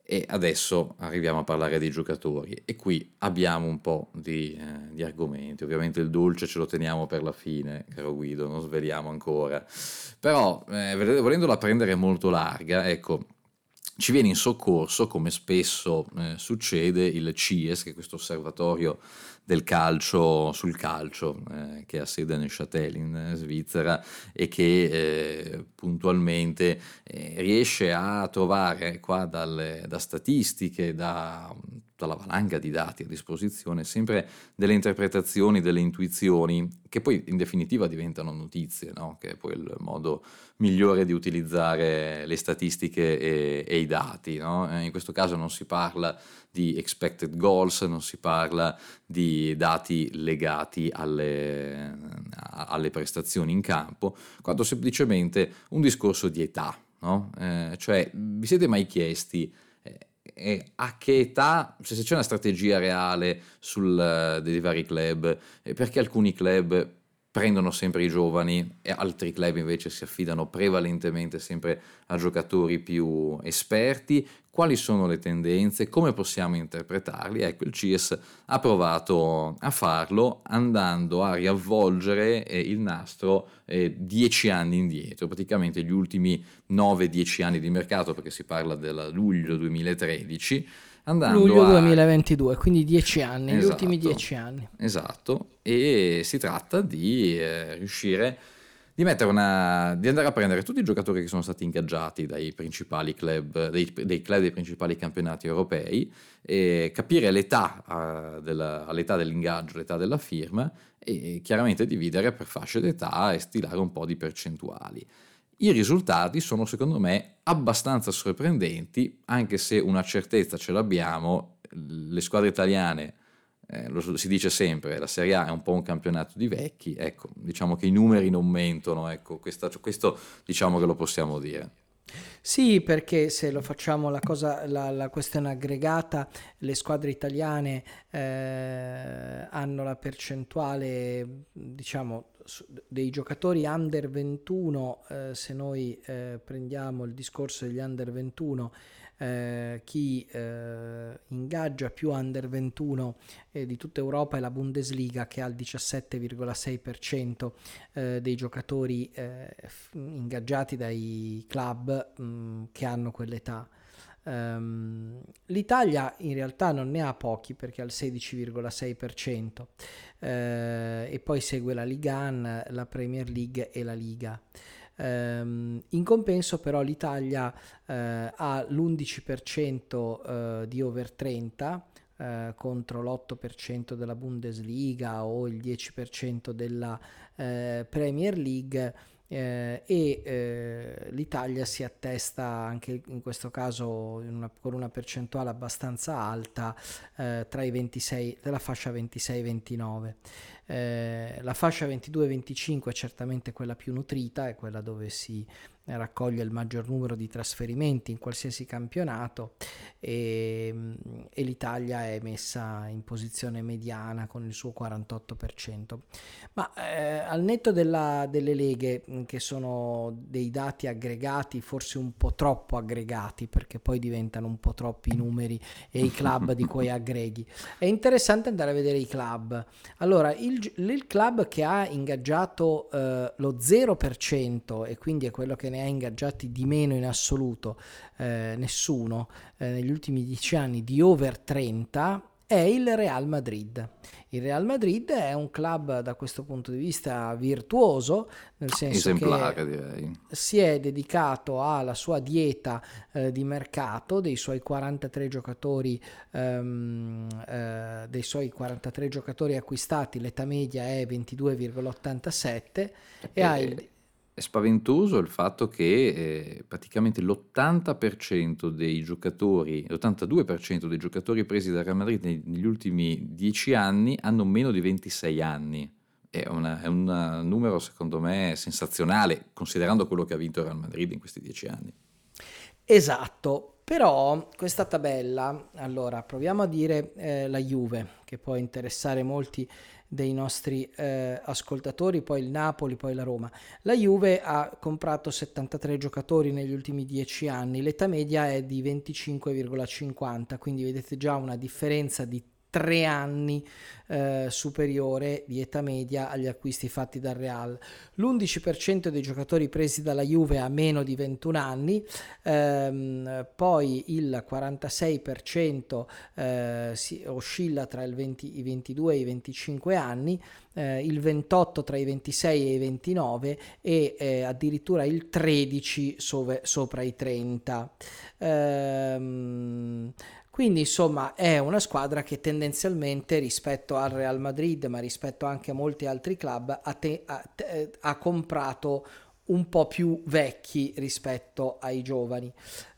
e adesso arriviamo a parlare dei giocatori. E qui abbiamo un po' di, eh, di, argomenti, ovviamente il dolce ce lo teniamo per la fine, caro Guido, non sveliamo ancora, però eh, volendola prendere molto larga, ecco, ci viene in soccorso, come spesso eh, succede, il CIES, che è questo osservatorio del calcio sul calcio, eh, che ha sede a Neuchâtel in eh, Svizzera e che eh, puntualmente eh, riesce a trovare qua dalle, da statistiche, da tutta la valanga di dati a disposizione, sempre delle interpretazioni, delle intuizioni, che poi in definitiva diventano notizie, no? che è poi il modo migliore di utilizzare le statistiche e, e i dati. No? Eh, in questo caso non si parla di expected goals, non si parla di dati legati alle, alle prestazioni in campo, quanto semplicemente un discorso di età. No? Eh, cioè, vi siete mai chiesti eh, a che età, se c'è una strategia reale sul, dei vari club, eh, perché alcuni club prendono sempre i giovani e altri club invece si affidano prevalentemente sempre a giocatori più esperti. Quali sono le tendenze? Come possiamo interpretarli? Ecco, il CIES ha provato a farlo andando a riavvolgere eh, il nastro eh, dieci anni indietro, praticamente gli ultimi 9-10 anni di mercato, perché si parla del luglio 2013 andando Luglio a... 2022, quindi dieci anni, esatto, gli ultimi dieci anni. Esatto, e si tratta di eh, riuscire di, una, di, andare a prendere tutti i giocatori che sono stati ingaggiati dai principali club, dei, dei club dei principali campionati europei, e capire l'età, uh, della, l'età dell'ingaggio, l'età della firma e chiaramente dividere per fasce d'età e stilare un po' di percentuali. I risultati sono secondo me abbastanza sorprendenti, anche se una certezza ce l'abbiamo, le squadre italiane, eh, lo si dice sempre, la Serie A è un po' un campionato di vecchi, ecco, diciamo che i numeri non mentono, ecco, questa, questo diciamo che lo possiamo dire. Sì, perché se lo facciamo la, cosa, la, la questione aggregata, le squadre italiane eh, hanno la percentuale, diciamo, dei giocatori under 21, eh, se noi eh, prendiamo il discorso degli under 21, eh, chi eh, ingaggia più under 21 eh, di tutta Europa è la Bundesliga che ha il 17,6% eh, dei giocatori ingaggiati dai club mh, mm, che hanno quell'età. Um, L'Italia in realtà non ne ha pochi perché ha il 16,6% eh, e poi segue la Liga la Premier League e la Liga. Um, in compenso però l'Italia eh, ha l'11% eh, di over 30 eh, contro l'8% della Bundesliga o il 10% della eh, Premier League eh, e eh, l'Italia si attesta anche in questo caso una, con una percentuale abbastanza alta eh, tra i 26 della fascia 26-29. Eh, la fascia 22-25 è certamente quella più nutrita, è quella dove si raccoglie il maggior numero di trasferimenti in qualsiasi campionato e, e, l'Italia è messa in posizione mediana con il suo 48%. Ma eh, al netto della, delle leghe, che sono dei dati aggregati, forse un po' troppo aggregati, perché poi diventano un po' troppi i numeri e i club di cui aggreghi, è interessante andare a vedere i club. Allora, il, il club che ha ingaggiato eh, lo 0% e quindi è quello che ne ha ingaggiati di meno in assoluto eh, nessuno eh, negli ultimi dieci anni di over 30 è il Real Madrid. Il Real Madrid è un club da questo punto di vista virtuoso, nel senso Esemplare, che direi. si è dedicato alla sua dieta eh, di mercato dei suoi 43 giocatori ehm, eh, dei suoi 43 giocatori acquistati, l'età media è 22,87 e, e ha il è spaventoso il fatto che eh, praticamente l'80% dei giocatori, l'82% dei giocatori presi da Real Madrid negli ultimi 10 anni hanno meno di 26 anni. È, una, è un numero secondo me sensazionale, considerando quello che ha vinto il Real Madrid in questi 10 anni. Esatto, però questa tabella, allora proviamo a dire eh, la Juve, che può interessare molti dei nostri eh, ascoltatori, poi il Napoli, poi la Roma. La Juve ha comprato 73 giocatori negli ultimi 10 anni, l'età media è di 25,50, quindi vedete già una differenza di tre anni eh, superiore di età media agli acquisti fatti dal Real. L'11% dei giocatori presi dalla Juve ha meno di 21 anni, ehm, poi il 46% eh, oscilla tra 20, i 22 e i 25 anni, eh, il 28 tra i 26 e i 29 e eh, addirittura il 13 sove, sopra i 30. Ehm, Quindi insomma è una squadra che tendenzialmente rispetto al Real Madrid, ma rispetto anche a molti altri club, ha, te- ha, te- ha comprato un po' più vecchi rispetto ai giovani.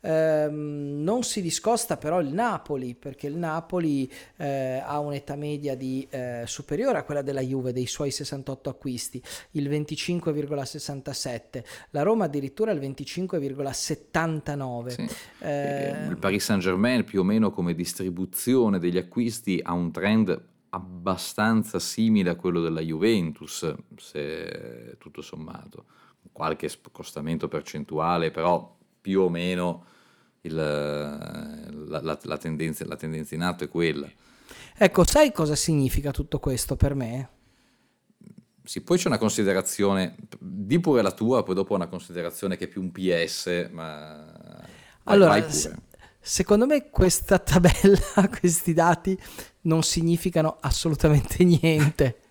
Ehm, non si discosta però il Napoli, perché il Napoli eh, ha un'età media di, eh, superiore a quella della Juve, dei suoi 68 acquisti, il 25,67. La Roma addirittura il 25,79. Sì. Eh, il Paris Saint Germain più o meno come distribuzione degli acquisti ha un trend abbastanza simile a quello della Juventus, se tutto sommato qualche scostamento percentuale, però più o meno il, la, la, la, tendenza, la tendenza in atto è quella. Ecco, sai cosa significa tutto questo per me? Sì, poi c'è una considerazione, di pure la tua, poi dopo una considerazione che è più un PS, ma... Allora, secondo me questa tabella, questi dati non significano assolutamente niente.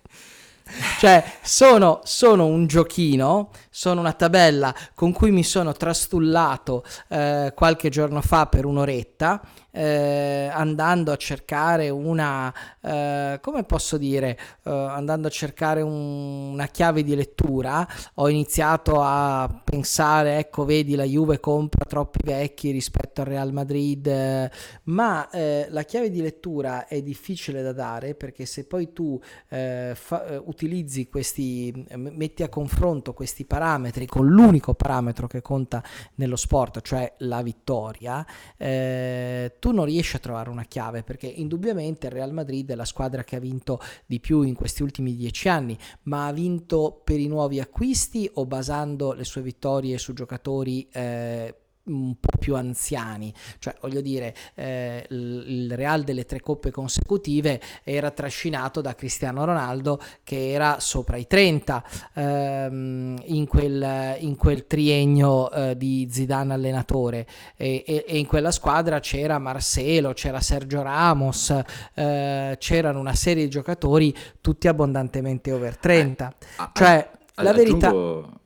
Cioè, sono, sono, un giochino, sono una tabella con cui mi sono trastullato eh, qualche giorno fa per un'oretta eh, andando a cercare una, eh, come posso dire, eh, andando a cercare un, una chiave di lettura, ho iniziato a pensare, ecco, vedi, la Juve compra troppi vecchi rispetto al Real Madrid, eh, ma eh, la chiave di lettura è difficile da dare perché se poi tu fa, utilizzi questi, metti a confronto questi parametri con l'unico parametro che conta nello sport, cioè la vittoria, eh, tu non riesci a trovare una chiave perché indubbiamente il Real Madrid è la squadra che ha vinto di più in questi ultimi dieci anni, ma ha vinto per i nuovi acquisti o basando le sue vittorie su giocatori eh, un po' più anziani, cioè voglio dire eh, il Real delle tre coppe consecutive era trascinato da Cristiano Ronaldo che era sopra i 30 ehm, in, quel, in, quel, triennio eh, di Zidane allenatore. E, e, e, in quella squadra c'era Marcelo, c'era Sergio Ramos, eh, c'erano una serie di giocatori tutti abbondantemente over 30, eh, cioè la verità,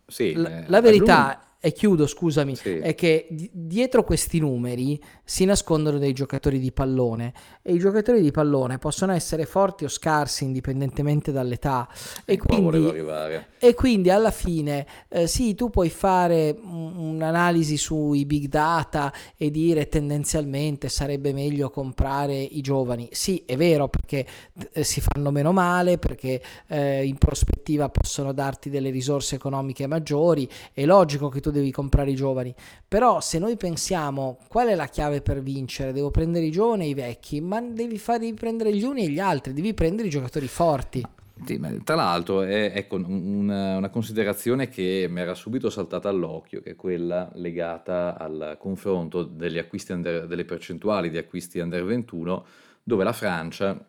sì, la, eh, la verità e chiudo, scusami, sì. è che di- dietro questi numeri si nascondono dei giocatori di pallone e i giocatori di pallone possono essere forti o scarsi indipendentemente dall'età e, quindi, e quindi, alla fine eh, sì, tu puoi fare un'analisi sui big data e dire tendenzialmente sarebbe meglio comprare i giovani. Sì, è vero perché eh, si fanno meno male, perché eh, in prospettiva possono darti delle risorse economiche maggiori, è logico che tu devi comprare i giovani. Però se noi pensiamo qual è la chiave per vincere, devo prendere i giovani e i vecchi, ma devi, fare, devi prendere gli uni e gli altri, devi prendere i giocatori forti. Tra l'altro è ecco, una, una, considerazione che mi era subito saltata all'occhio, che è quella legata al confronto under, delle percentuali di acquisti under 21, dove la Francia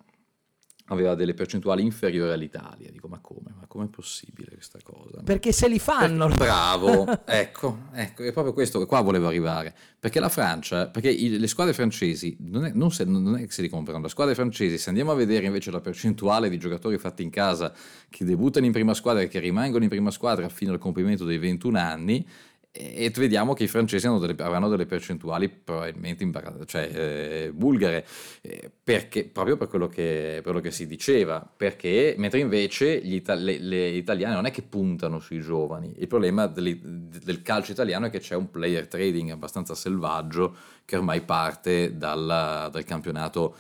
aveva delle percentuali inferiori all'Italia. Dico, ma come? Ma com'è possibile questa cosa? Perché se li fanno. Per, bravo, ecco, ecco, è proprio questo che qua volevo arrivare. Perché la Francia, perché i, le squadre francesi, non è, non, se, non è, che se li comprano, le squadre francesi, se andiamo a vedere invece la percentuale di giocatori fatti in casa che debuttano in prima squadra e che rimangono in prima squadra fino al compimento dei 21 anni, e vediamo che i francesi delle, avranno delle percentuali probabilmente imbar- cioè, eh, bulgare, eh, perché, proprio per quello, che, per quello, che, si diceva, perché mentre invece gli ita- le, le, italiani non è che puntano sui giovani, il problema del, del calcio italiano è che c'è un player trading abbastanza selvaggio che ormai parte dal, dal campionato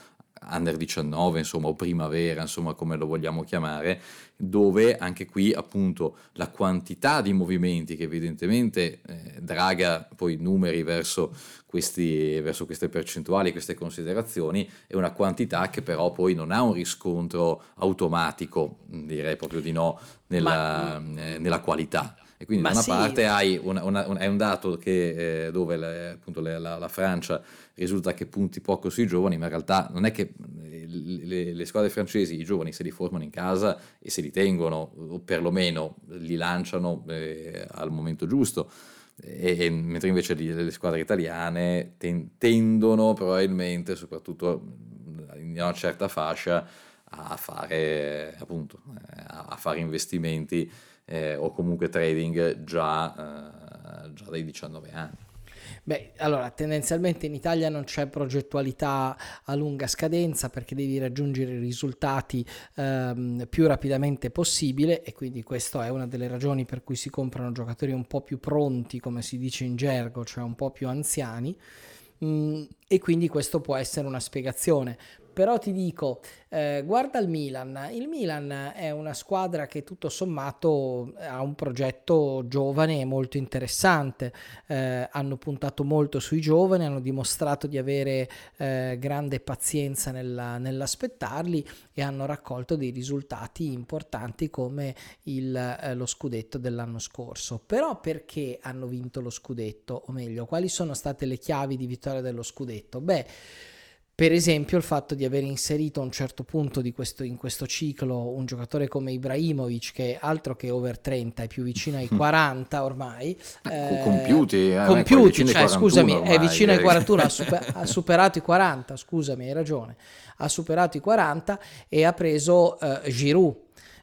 under 19, insomma, o primavera, insomma, come lo vogliamo chiamare, dove anche qui appunto la quantità di movimenti che evidentemente eh, draga poi numeri verso, questi, verso queste percentuali, queste considerazioni, è una quantità che però poi non ha un riscontro automatico, direi proprio di no, nella, Ma... eh, nella qualità. E quindi Ma da una sì. parte hai una, una, un, è un dato che, eh, dove le, appunto le, la, la, Francia risulta che punti poco sui giovani, ma in realtà non è che eh, le, le, squadre francesi, i giovani se li formano in casa e se li tengono, o perlomeno li lanciano eh, al momento giusto. E, e, mentre invece le squadre italiane ten, tendono probabilmente, soprattutto in una certa fascia, a fare, appunto, eh, a fare investimenti eh, o comunque trading già, eh, già dai 19 anni. Beh, allora, tendenzialmente in Italia non c'è progettualità a lunga scadenza perché devi raggiungere i risultati ehm, più rapidamente possibile e quindi questa è una delle ragioni per cui si comprano giocatori un po' più pronti, come si dice in gergo, cioè un po' più anziani. Mm, e quindi questo può essere una spiegazione. Però ti dico, eh, guarda il Milan, il Milan è una squadra che tutto sommato ha un progetto giovane e molto interessante, eh, hanno puntato molto sui giovani, hanno dimostrato di avere eh, grande pazienza nella, nell'aspettarli e hanno raccolto dei risultati importanti come il, eh, lo scudetto dell'anno scorso. Però perché hanno vinto lo scudetto? O meglio, quali sono state le chiavi di vittoria dello scudetto? Beh, per esempio il fatto di aver inserito a un certo punto questo, in questo ciclo un giocatore come Ibrahimovic che è altro che over 30 è più vicino ai 40 ormai eh, eh, compiuti, eh, compiuti cioè, scusami ormai, è vicino ai 41 ha, super, ha, superato i 40 scusami hai ragione ha superato i 40 e ha preso uh, Giroud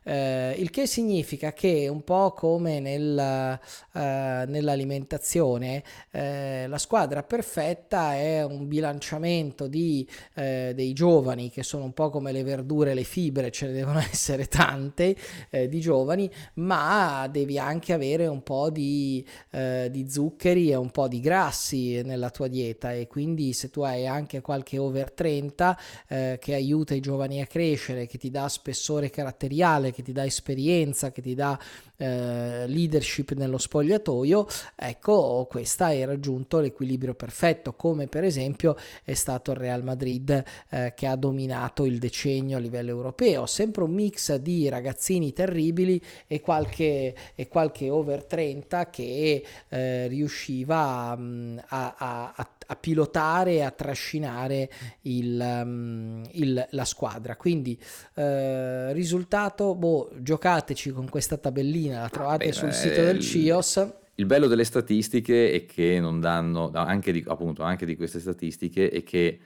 eh, il che significa che un po' come nel, eh, nell'alimentazione eh, la squadra perfetta è un bilanciamento di, eh, dei giovani che sono un po' come le verdure, le fibre, ce ne devono essere tante eh, di giovani, ma devi anche avere un po' di, eh, di zuccheri e un po' di grassi nella tua dieta. E quindi se tu hai anche qualche over 30 che aiuta i giovani a crescere, che ti dà spessore caratteriale, che ti dà esperienza, che ti dà eh, leadership nello spogliatoio, ecco, questa hai raggiunto l'equilibrio perfetto, come per esempio è stato il Real Madrid eh, che ha dominato il decennio a livello europeo, sempre un mix di ragazzini terribili e qualche, e qualche over 30 che eh, riusciva mm, a, a, a a pilotare e a trascinare il, um, il, la squadra. Quindi eh, risultato, boh, giocateci con questa tabellina, la trovate Beh, sul sito del CIOS. Il bello delle statistiche è che non danno, anche di, appunto, anche di queste statistiche, è che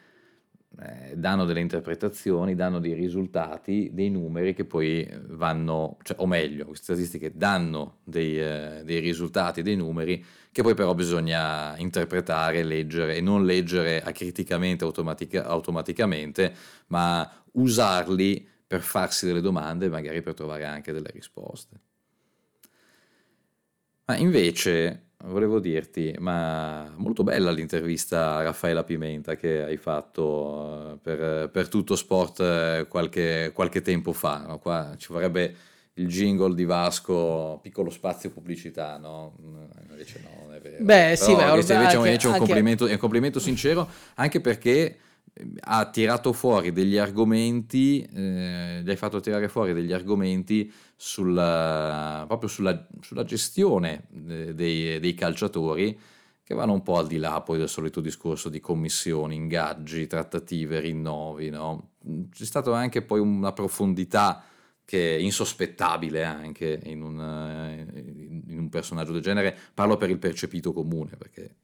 eh, danno delle interpretazioni, danno dei risultati, dei numeri che poi vanno, cioè, o meglio, queste statistiche danno dei, eh, dei risultati, dei numeri che poi però bisogna interpretare, leggere e non leggere acriticamente automatica, automaticamente, ma usarli per farsi delle domande e magari per trovare anche delle risposte. Ma invece volevo dirti, ma molto bella l'intervista a Raffaella Pimenta che hai fatto eh, per, per tutto sport eh, qualche, qualche tempo fa. No? Qua ci vorrebbe il jingle di Vasco, piccolo spazio pubblicità, no? Invece no, non è vero. Beh, Però sì, beh, invece, anche, invece è, un complimento, è un complimento sincero, anche perché ha tirato fuori degli argomenti, eh, gli hai fatto tirare fuori degli argomenti sulla, proprio sulla, sulla gestione eh, dei, dei, calciatori che vanno un po' al di là poi del solito discorso di commissioni, ingaggi, trattative, rinnovi. No? C'è stata anche poi una profondità che è insospettabile anche in un, eh, in un, personaggio del genere, parlo per il percepito comune. Perché,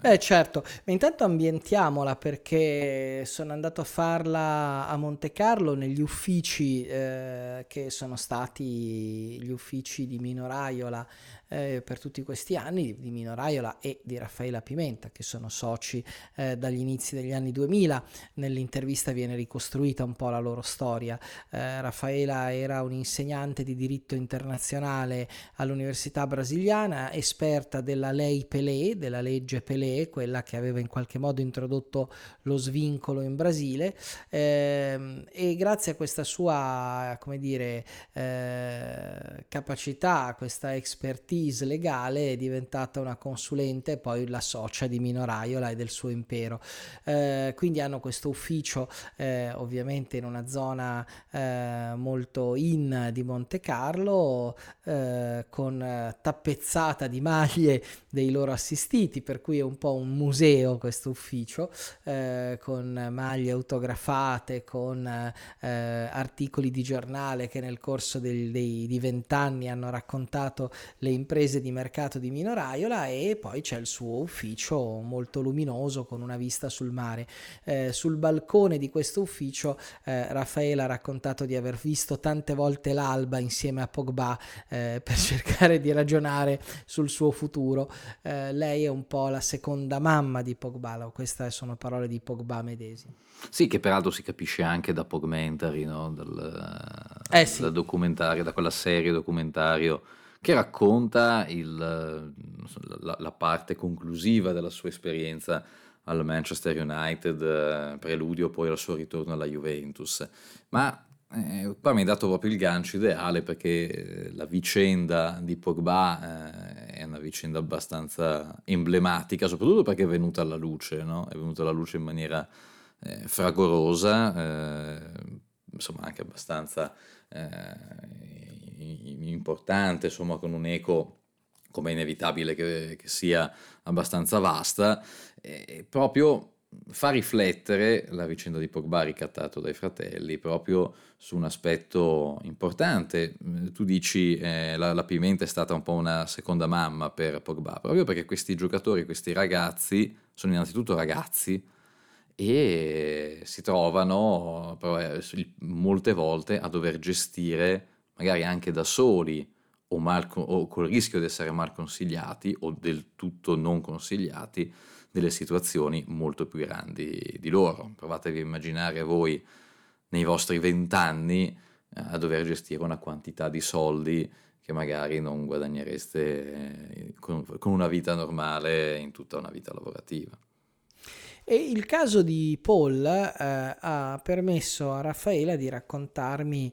eh certo, ma intanto ambientiamola perché sono andato a farla a Monte Carlo negli uffici eh, che sono stati gli uffici di Minoraiola eh, per tutti questi anni di Mino Raiola e di Raffaella Pimenta che sono soci eh, dagli inizi degli anni 2000 nell'intervista viene ricostruita un po' la loro storia. Eh, Raffaela era un'insegnante di diritto internazionale all'università brasiliana esperta della lei Pelé della legge Pelé quella che aveva in qualche modo introdotto lo svincolo in Brasile. Ehm, e grazie a questa sua come dire eh, capacità questa expertise expertise legale è diventata una consulente e poi la socia di Mino Raiola e del suo impero. Eh, quindi hanno questo ufficio eh, ovviamente in una zona eh, molto in di Monte Carlo eh, con tappezzata di maglie dei loro assistiti per cui è un po' un museo questo ufficio eh, con maglie autografate con eh, articoli di giornale che nel corso del, dei, di vent'anni hanno raccontato le imprese imprese di mercato di Minoraiola e poi c'è il suo ufficio molto luminoso con una vista sul mare. Eh, sul balcone di questo ufficio eh, Raffaele ha raccontato di aver visto tante volte l'alba insieme a Pogba eh, per cercare di ragionare sul suo futuro. Eh, lei è un po' la seconda mamma di Pogba, queste sono parole di Pogba medesimo. Sì, che peraltro si capisce anche da Pogmentary, no? dal, eh sì. dal documentario, da quella serie documentario che racconta il, la, la, parte conclusiva della sua esperienza al Manchester United, eh, preludio poi al suo ritorno alla Juventus. Ma eh, qua mi hai dato proprio il gancio ideale perché eh, la vicenda di Pogba eh, è una vicenda abbastanza emblematica, soprattutto perché è venuta alla luce, no? è venuta alla luce in maniera eh, fragorosa, eh, insomma anche abbastanza importante, insomma con un eco come è inevitabile che, che sia abbastanza vasta, eh, proprio fa riflettere la vicenda di Pogba ricattato dai fratelli proprio su un aspetto importante. Tu dici eh, la, la Pimenta è stata un po' una seconda mamma per Pogba, proprio perché questi giocatori, questi ragazzi, sono innanzitutto ragazzi e si trovano molte volte a dover gestire, magari anche da soli, o, mal, o col rischio di essere mal consigliati o del tutto non consigliati, delle situazioni molto più grandi di loro. Provatevi a immaginare voi nei vostri vent'anni eh, a dover gestire una quantità di soldi che magari non guadagnereste eh, con, una vita normale in tutta una vita lavorativa. E il caso di Paul eh, ha permesso a Raffaela di raccontarmi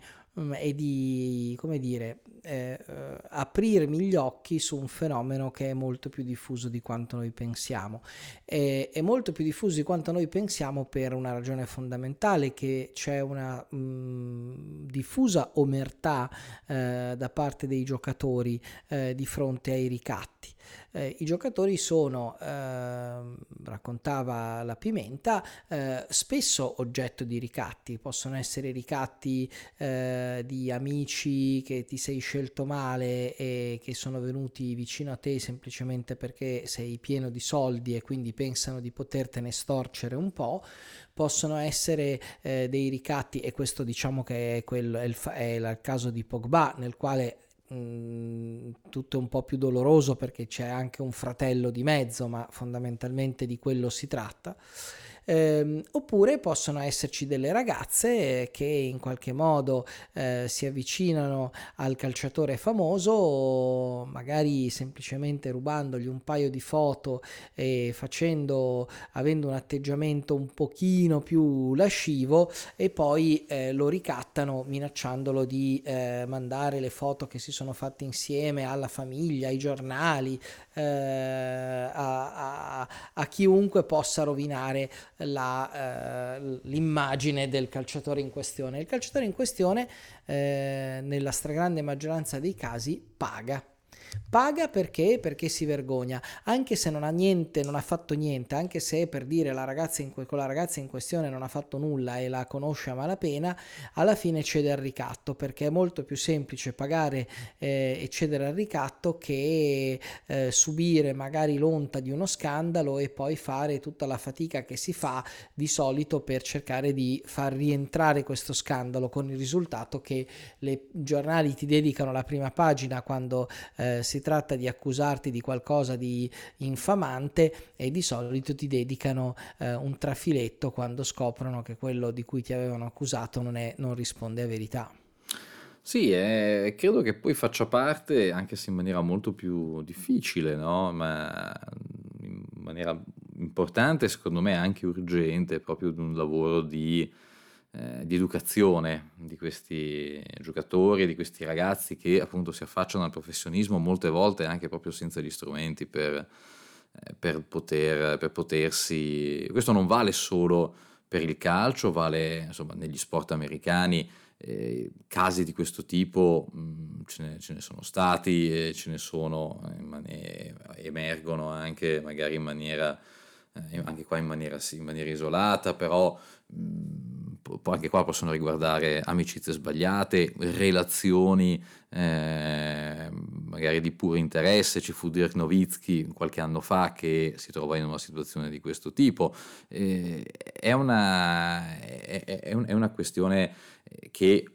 e di, come dire, eh, eh, aprirmi gli occhi su un fenomeno che è molto più diffuso di quanto noi pensiamo. È, è molto più diffuso di quanto noi pensiamo per una ragione fondamentale, che c'è una mh, mm, diffusa omertà eh, da parte dei giocatori eh, di fronte ai ricatti. Eh, I giocatori sono, eh, raccontava la Pimenta, eh, spesso oggetto di ricatti, possono essere ricatti eh, di amici che ti sei scelto male e che sono venuti vicino a te semplicemente perché sei pieno di soldi e quindi pensano di potertene storcere un po' possono essere eh, dei ricatti e questo diciamo che è, quello, è, il, è il caso di Pogba nel quale Tutto un po' più doloroso perché c'è anche un fratello di mezzo, ma fondamentalmente di quello si tratta. Eh, oppure possono esserci delle ragazze che in qualche modo eh, si avvicinano al calciatore famoso, magari semplicemente rubandogli un paio di foto e facendo, avendo un atteggiamento un pochino più lascivo e poi eh, lo ricattano minacciandolo di eh, mandare le foto che si sono fatte insieme alla famiglia, ai giornali, eh, a, a, a chiunque possa rovinare la, eh, l'immagine del calciatore in questione. Il calciatore in questione, eh, nella stragrande maggioranza dei casi, paga Paga perché? Perché si vergogna, anche se non ha niente, non ha fatto niente, anche se per dire la ragazza in, quella ragazza in questione non ha fatto nulla e la conosce a malapena, alla fine cede al ricatto perché è molto più semplice pagare eh, e cedere al ricatto che eh, subire magari l'onta di uno scandalo e poi fare tutta la fatica che si fa di solito per cercare di far rientrare questo scandalo con il risultato che i giornali ti dedicano la prima pagina quando eh, si tratta di accusarti di qualcosa di infamante e di solito ti dedicano eh, un trafiletto quando scoprono che quello di cui ti avevano accusato non, è, non risponde a verità. Sì, eh, credo che poi faccia parte, anche se in maniera molto più difficile, no? ma in maniera importante, secondo me anche urgente, proprio di un lavoro di eh, di educazione di questi giocatori, di questi ragazzi che appunto si affacciano al professionismo molte volte anche proprio senza gli strumenti per, eh, per, poter, per potersi... Questo non vale solo per il calcio, vale insomma negli sport americani. Eh, casi di questo tipo mh, mm, ce, ne, ce, ne, sono stati e ce ne sono, maniera, emergono anche magari in maniera, eh, anche qua in maniera, sì, in maniera isolata, però mh, mm, anche qua possono riguardare amicizie sbagliate, relazioni eh, magari di puro interesse. Ci fu Dirk Nowitzki qualche anno fa che si trova in una situazione di questo tipo. Eh, è, una, è, è, una, questione che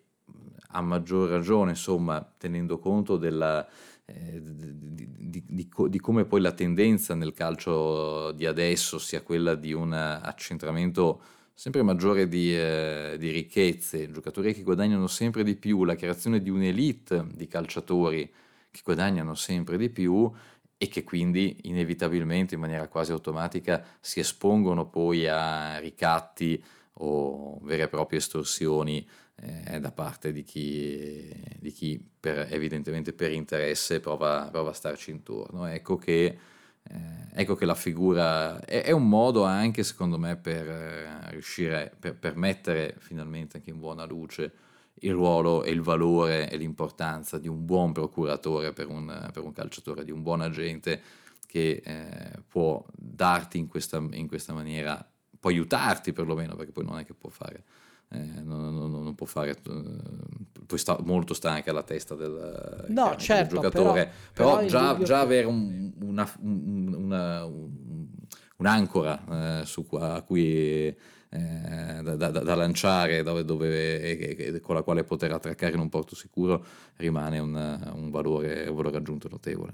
a maggior ragione, insomma, tenendo conto della, eh, di, di, di, di, come poi la tendenza nel calcio di adesso sia quella di un accentramento sempre maggiore di, eh, di ricchezze, giocatori che guadagnano sempre di più, la creazione di un'elite di calciatori che guadagnano sempre di più e che quindi inevitabilmente in maniera quasi automatica si espongono poi a ricatti o vere e proprie estorsioni eh, da parte di chi, di chi per, evidentemente per interesse prova, prova, a starci intorno. Ecco che, eh, ecco che la figura è, è, un modo anche secondo me per eh, riuscire, per, per mettere finalmente anche in buona luce il ruolo e il valore e l'importanza di un buon procuratore per un, per un calciatore, di un buon agente che eh, può darti in questa, in questa, maniera, può aiutarti perlomeno, perché poi non è che può fare, eh, non, non, non, può fare, eh, poi sta, molto sta anche alla testa del, no, certo, del giocatore, però, però già, già che... avere un, una, una, un, un'ancora eh, su, a cui eh, da, da, da, lanciare dove, dove, con la quale poter attraccare in un porto sicuro rimane un, un, valore, un valore aggiunto notevole.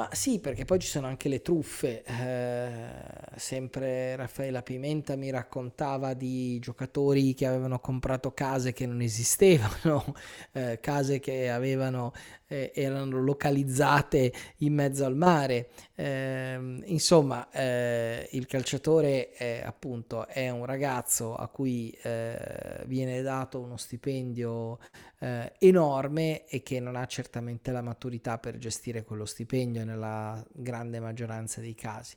Ma sì, perché poi ci sono anche le truffe. Eh, sempre Raffaella Pimenta mi raccontava di giocatori che avevano comprato case che non esistevano, eh, case che avevano eh, erano localizzate in mezzo al mare. Eh, insomma, eh, il calciatore è, appunto è un ragazzo a cui eh, viene dato uno stipendio eh, enorme e che non ha certamente la maturità per gestire quello stipendio nella grande maggioranza dei casi.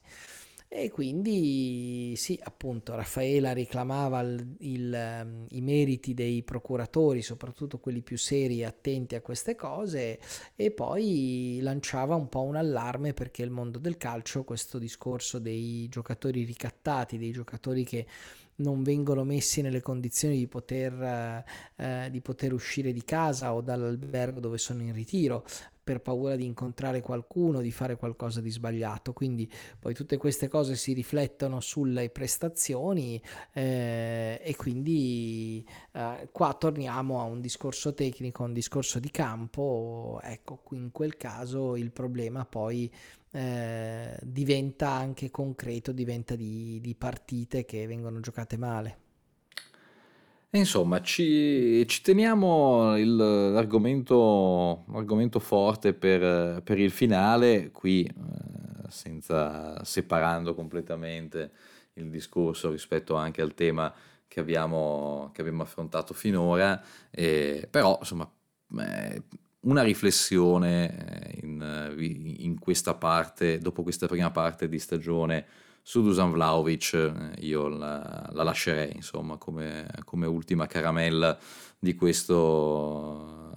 E quindi sì, appunto, Raffaela reclamava il, il, um, i meriti dei procuratori, soprattutto quelli più seri e attenti a queste cose, e poi lanciava un po' un allarme perché il mondo del calcio, questo discorso dei giocatori ricattati, dei giocatori che non vengono messi nelle condizioni di poter, eh, di poter uscire di casa o dall'albergo dove sono in ritiro, per paura di incontrare qualcuno, di fare qualcosa di sbagliato. Quindi poi tutte queste cose si riflettono sulle prestazioni eh, e quindi eh, qua torniamo a un discorso tecnico, a un discorso di campo. Ecco, in quel caso il problema poi eh, diventa anche concreto, diventa di, di partite che vengono giocate male. Insomma, ci, ci teniamo il, l'argomento, l'argomento forte per, per il finale, qui eh, senza separando completamente il discorso rispetto anche al tema che abbiamo, che abbiamo affrontato finora, eh, però insomma eh, una riflessione eh, in, in, questa parte, dopo questa prima parte di stagione su Dusan Vlaovic eh, io la, la lascerei insomma come, come, ultima caramella di questo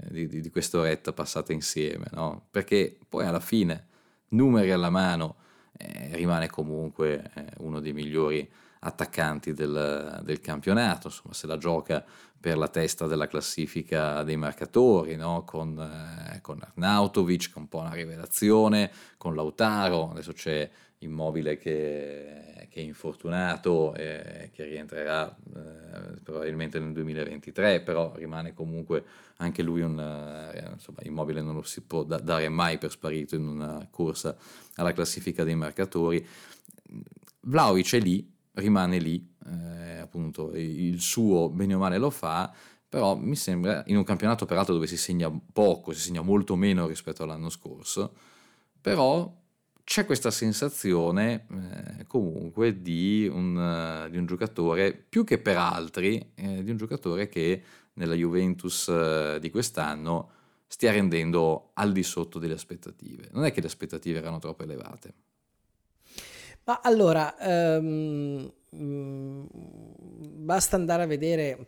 eh, di, di, di quest'oretta passata insieme no? perché poi alla fine numeri alla mano eh, rimane comunque eh, uno dei migliori attaccanti del, del, campionato, insomma se la gioca per la testa della classifica dei marcatori, no? con, eh, con Arnautovic, che è un po' una rivelazione, con Lautaro, adesso c'è Immobile che, che è infortunato e che rientrerà eh, probabilmente nel 2023, però rimane comunque anche lui un eh, insomma, Immobile non lo si può da- dare mai per sparito in una corsa alla classifica dei marcatori. Vlaovic è lì, rimane lì, eh, appunto il suo bene o male lo fa, però mi sembra in un campionato peraltro dove si segna poco, si segna molto meno rispetto all'anno scorso, però c'è questa sensazione eh, comunque di un, uh, di un, giocatore, più che per altri, eh, di un giocatore che nella Juventus uh, di quest'anno stia rendendo al di sotto delle aspettative. Non è che le aspettative erano troppo elevate. Ma allora, um, basta andare a vedere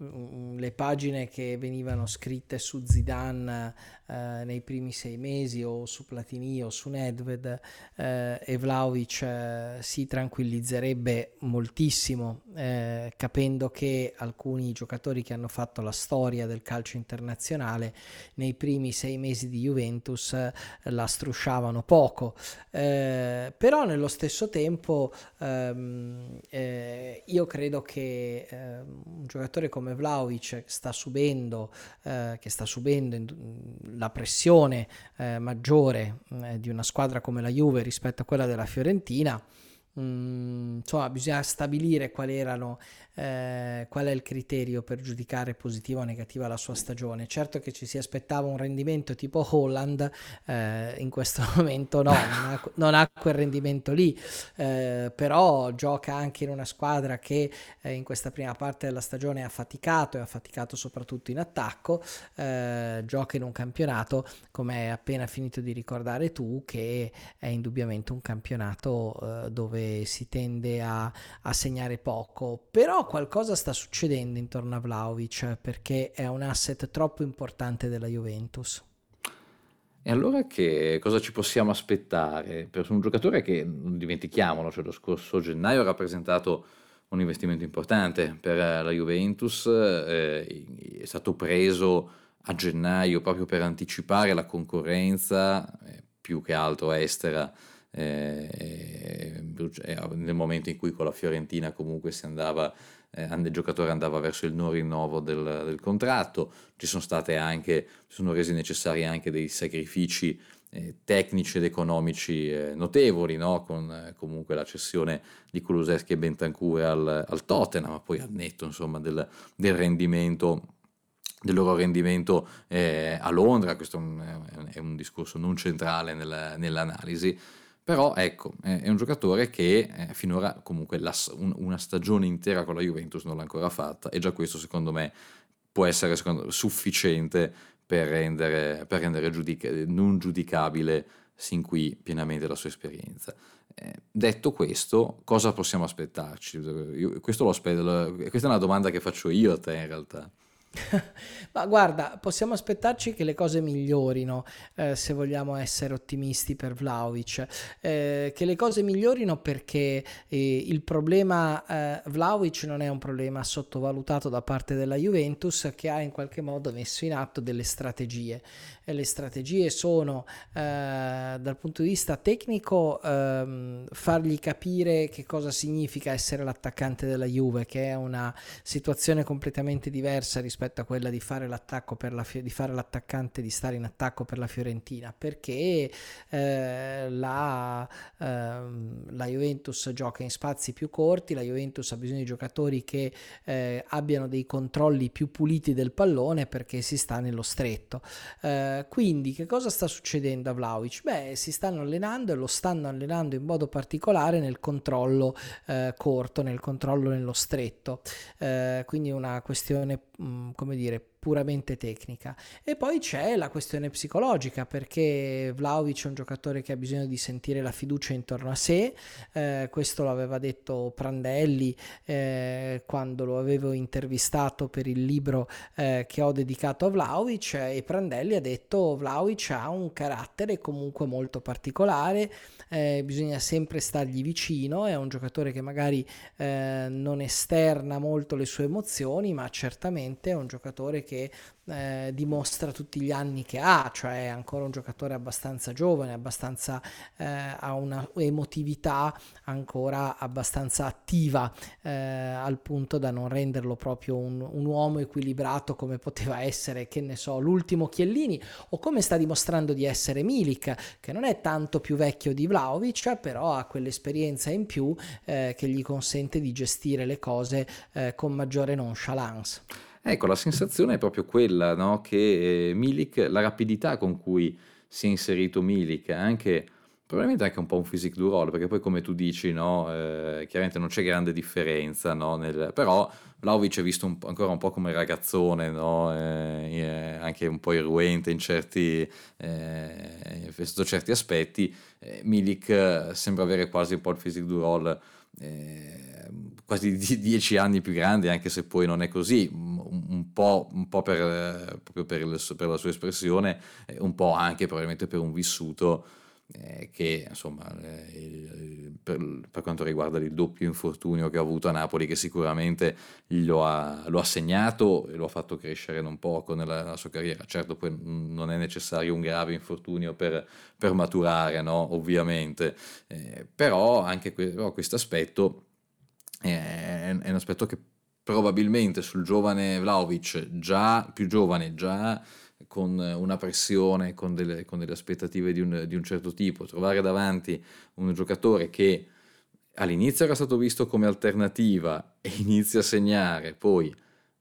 le pagine che venivano scritte su Zidane eh, nei primi sei mesi o su Platini o su Nedved eh, e Vlaovic eh, si tranquillizzerebbe moltissimo eh, capendo che alcuni giocatori che hanno fatto la storia del calcio internazionale nei primi sei mesi di Juventus eh, la strusciavano poco. Eh, però nello stesso tempo ehm, io credo che ehm, un giocatore come Vlaovic sta subendo che sta subendo la pressione eh, maggiore eh, di una squadra come la Juve rispetto a quella della Fiorentina. Mm, insomma, bisogna stabilire quali erano eh, qual è il criterio per giudicare positiva o negativa la sua stagione. Certo che ci si aspettava un rendimento tipo Holland, eh, in questo momento no, non ha, non ha quel rendimento lì, eh, però gioca anche in una squadra che eh, in questa prima parte della stagione ha faticato e ha faticato soprattutto in attacco, eh, gioca in un campionato, come hai appena finito di ricordare tu, che è indubbiamente un campionato dove si tende a, a segnare poco, però qualcosa sta succedendo intorno a Vlaovic perché è un asset troppo importante della Juventus. E allora che cosa ci possiamo aspettare per un giocatore che, non dimentichiamolo, cioè lo scorso gennaio ha rappresentato un investimento importante per la Juventus, eh, è stato preso a gennaio proprio per anticipare la concorrenza, eh, più che altro estera, eh, nel momento in cui con la Fiorentina comunque si andava eh, il giocatore andava verso il non rinnovo del, del contratto, ci sono state anche, si sono resi necessari anche dei sacrifici eh, tecnici ed economici eh, notevoli, no? con eh, comunque la cessione di Kuluseschi e Bentancur al, al Tottenham, ma poi al netto insomma, del, del rendimento del loro rendimento eh, a Londra, questo è un, è un, discorso non centrale nella, nell'analisi, però ecco, è un giocatore che eh, finora comunque la, un, una stagione intera con la Juventus non l'ha ancora fatta e già questo secondo me può essere secondo, sufficiente per rendere, per rendere giudica, non giudicabile sin qui pienamente la sua esperienza. Eh, detto questo, cosa possiamo aspettarci? Io, lo questa è una domanda che faccio io a te in realtà. Ma guarda, possiamo aspettarci che le cose migliorino eh, se vogliamo essere ottimisti per Vlaovic. Eh, che le cose migliorino perché eh, il problema eh, Vlaovic non è un problema sottovalutato da parte della Juventus che ha in qualche modo messo in atto delle strategie. E le strategie sono eh, dal punto di vista tecnico ehm, fargli capire che cosa significa essere l'attaccante della Juve, che è una situazione completamente diversa rispetto rispetto a quella di fare, l'attacco per la, di fare l'attaccante, di stare in attacco per la Fiorentina, perché eh, la, eh, la, Juventus gioca in spazi più corti, la Juventus ha bisogno di giocatori che eh, abbiano dei controlli più puliti del pallone perché si sta nello stretto. Eh, quindi che cosa sta succedendo a Vlaovic? Beh, si stanno allenando e lo stanno allenando in modo particolare nel controllo eh, corto, nel controllo nello stretto. Eh, quindi una questione mh, mm, come dire, puramente tecnica. E poi c'è la questione psicologica, perché Vlaovic è un giocatore che ha bisogno di sentire la fiducia intorno a sé, eh, questo lo aveva detto Prandelli eh, quando lo avevo intervistato per il libro eh, che ho dedicato a Vlaovic e Prandelli ha detto Vlaovic ha un carattere comunque molto particolare, eh, bisogna sempre stargli vicino, è un giocatore che magari eh, non esterna molto le sue emozioni, ma certamente è un giocatore che eh, dimostra tutti gli anni che ha, cioè è ancora un giocatore abbastanza giovane, abbastanza, eh, ha una emotività ancora abbastanza attiva eh, al punto da non renderlo proprio un, un, uomo equilibrato come poteva essere, che ne so, l'ultimo Chiellini o come sta dimostrando di essere Milik, che non è tanto più vecchio di Vlaovic, però ha quell'esperienza in più eh, che gli consente di gestire le cose eh, con maggiore nonchalance. Ecco, la sensazione è proprio quella, no? che eh, Milik, la rapidità con cui si è inserito Milik, anche probabilmente anche un po' un physique du role, perché poi come tu dici, no, eh, chiaramente non c'è grande differenza, no, nel, però Vlaovic è visto un, ancora un po' come ragazzone, eh, anche un po' irruente in certi, eh, sotto certi aspetti, eh, Milik sembra avere quasi un po' il physique du role eh, quasi di dieci anni più grande, anche se poi non è così, un, po', un po per, proprio per, per, la sua espressione, un po' anche probabilmente per un vissuto eh, che insomma eh, per, per, quanto riguarda il doppio infortunio che ha avuto a Napoli che sicuramente lo ha, lo ha segnato e lo ha fatto crescere non poco nella, nella, sua carriera certo poi non è necessario un grave infortunio per, per maturare no? ovviamente eh, però anche questo aspetto è, è un aspetto che probabilmente sul giovane Vlaovic già più giovane già con una pressione, con delle, con delle aspettative di un, di un, certo tipo, trovare davanti un giocatore che all'inizio era stato visto come alternativa e inizia a segnare, poi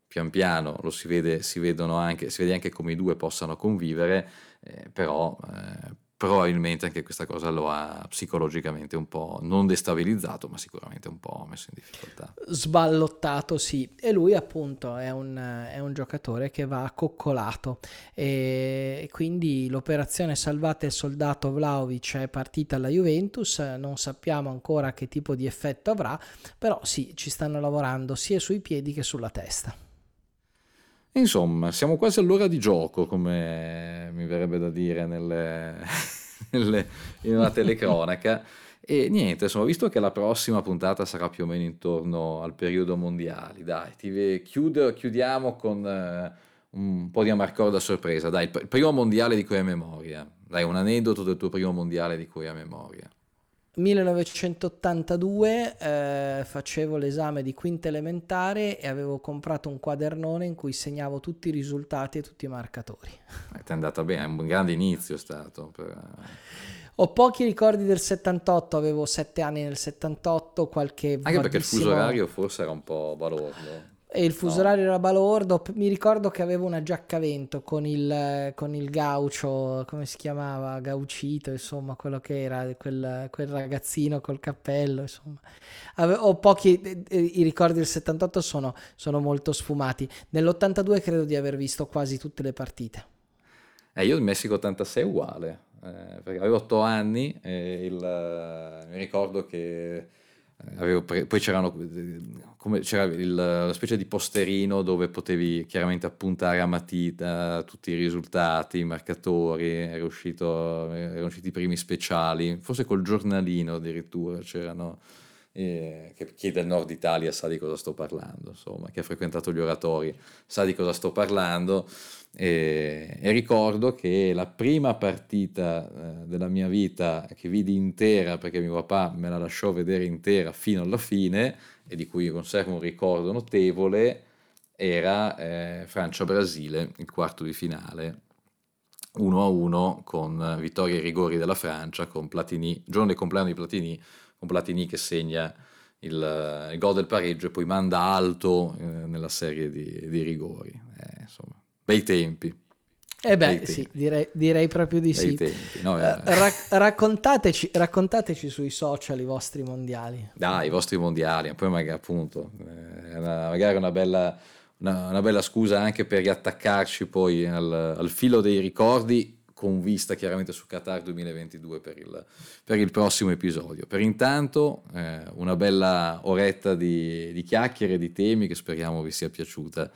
pian piano lo si vede, si anche, si vede anche come i due possano convivere, eh, però eh, probabilmente anche questa cosa lo ha psicologicamente un po' non destabilizzato, ma sicuramente un po' messo in difficoltà. Sballottato, sì. E lui appunto è un, è un giocatore che va coccolato e quindi l'operazione Salvate il soldato Vlaovic è partita alla Juventus, non sappiamo ancora che tipo di effetto avrà, però sì, ci stanno lavorando sia sui piedi che sulla testa. Insomma, siamo quasi all'ora di gioco, come mi verrebbe da dire nelle, nelle, in una telecronaca. E niente, insomma, visto che la prossima puntata sarà più o meno intorno al periodo mondiale, dai, ti chiude, chiudiamo con uh, un po' di amarcord a sorpresa. Dai, il primo mondiale di cui hai memoria. Dai, un aneddoto del tuo primo mondiale di cui hai memoria. 1982 eh, facevo l'esame di quinta elementare e avevo comprato un quadernone in cui segnavo tutti i risultati e tutti i marcatori. Eh, ti è andata bene, è un grande inizio stato. Per... Ho pochi ricordi del 78, avevo sette anni nel 78, qualche... Anche vaghissimo... perché il fuso orario forse era un po' balordo e il fuso orario no. era balordo. Mi ricordo che avevo una giacca vento con il, con il gaucho, come si chiamava? Gaucito, insomma, quello che era quel, quel ragazzino col cappello. Insomma, Ave- ho pochi. I ricordi del 78 sono, sono molto sfumati. Nell'82 credo di aver visto quasi tutte le partite. Eh, io il Messico 86 è uguale, eh, perché avevo 8 anni e il, mi ricordo che Pre- poi c'erano, come, c'era il, una specie di posterino dove potevi chiaramente appuntare a matita tutti i risultati, i marcatori, era uscito, erano usciti i primi speciali, forse col giornalino addirittura c'erano, eh, che chi del nord Italia sa di cosa sto parlando, insomma, chi ha frequentato gli oratori sa di cosa sto parlando. E, e, ricordo che la prima partita eh, della mia vita che vidi intera, perché mio papà me la lasciò vedere intera fino alla fine, e di cui conservo un ricordo notevole, era eh, Francia-Brasile, il quarto di finale, 1-1 con vittoria ai rigori della Francia, con Platini, giorno del compleanno di Platini, con Platini che segna il, il gol del pareggio e poi manda alto eh, nella serie di, di rigori. Eh, insomma, bei tempi. Eh beh, sì, direi, direi, proprio di bei sì. No, eh. Rac- raccontateci, raccontateci, sui social i vostri mondiali. Dai, i vostri mondiali, poi magari appunto, eh, una, magari una bella, una, una bella, scusa anche per riattaccarci poi al, al filo dei ricordi con vista chiaramente su Qatar 2022 per il, per il prossimo episodio. Per intanto eh, una bella oretta di, di chiacchiere, di temi che speriamo vi sia piaciuta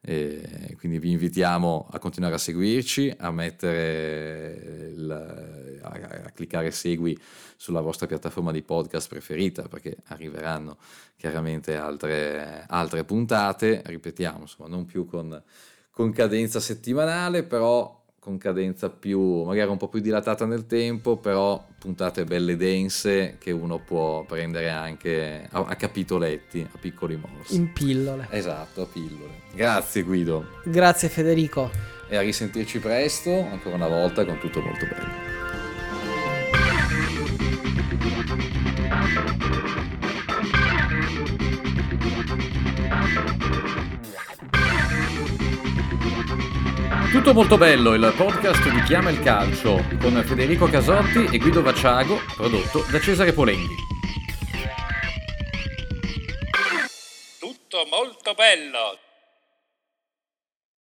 e quindi vi invitiamo a continuare a seguirci, a mettere il, a, a, cliccare segui sulla vostra piattaforma di podcast preferita perché arriveranno chiaramente altre, altre puntate, ripetiamo, insomma, non più con, con cadenza settimanale, però con cadenza più, magari un po' più dilatata nel tempo, però puntate belle dense che uno può prendere anche a, a capitoletti, a piccoli morsi. In pillole. Esatto, a pillole. Grazie Guido. Grazie Federico. E a risentirci presto, ancora una volta, con tutto molto bello. Tutto molto bello, il podcast di Chiama il Calcio con Federico Casotti e Guido Vacciago, prodotto da Cesare Polenghi. Tutto molto bello.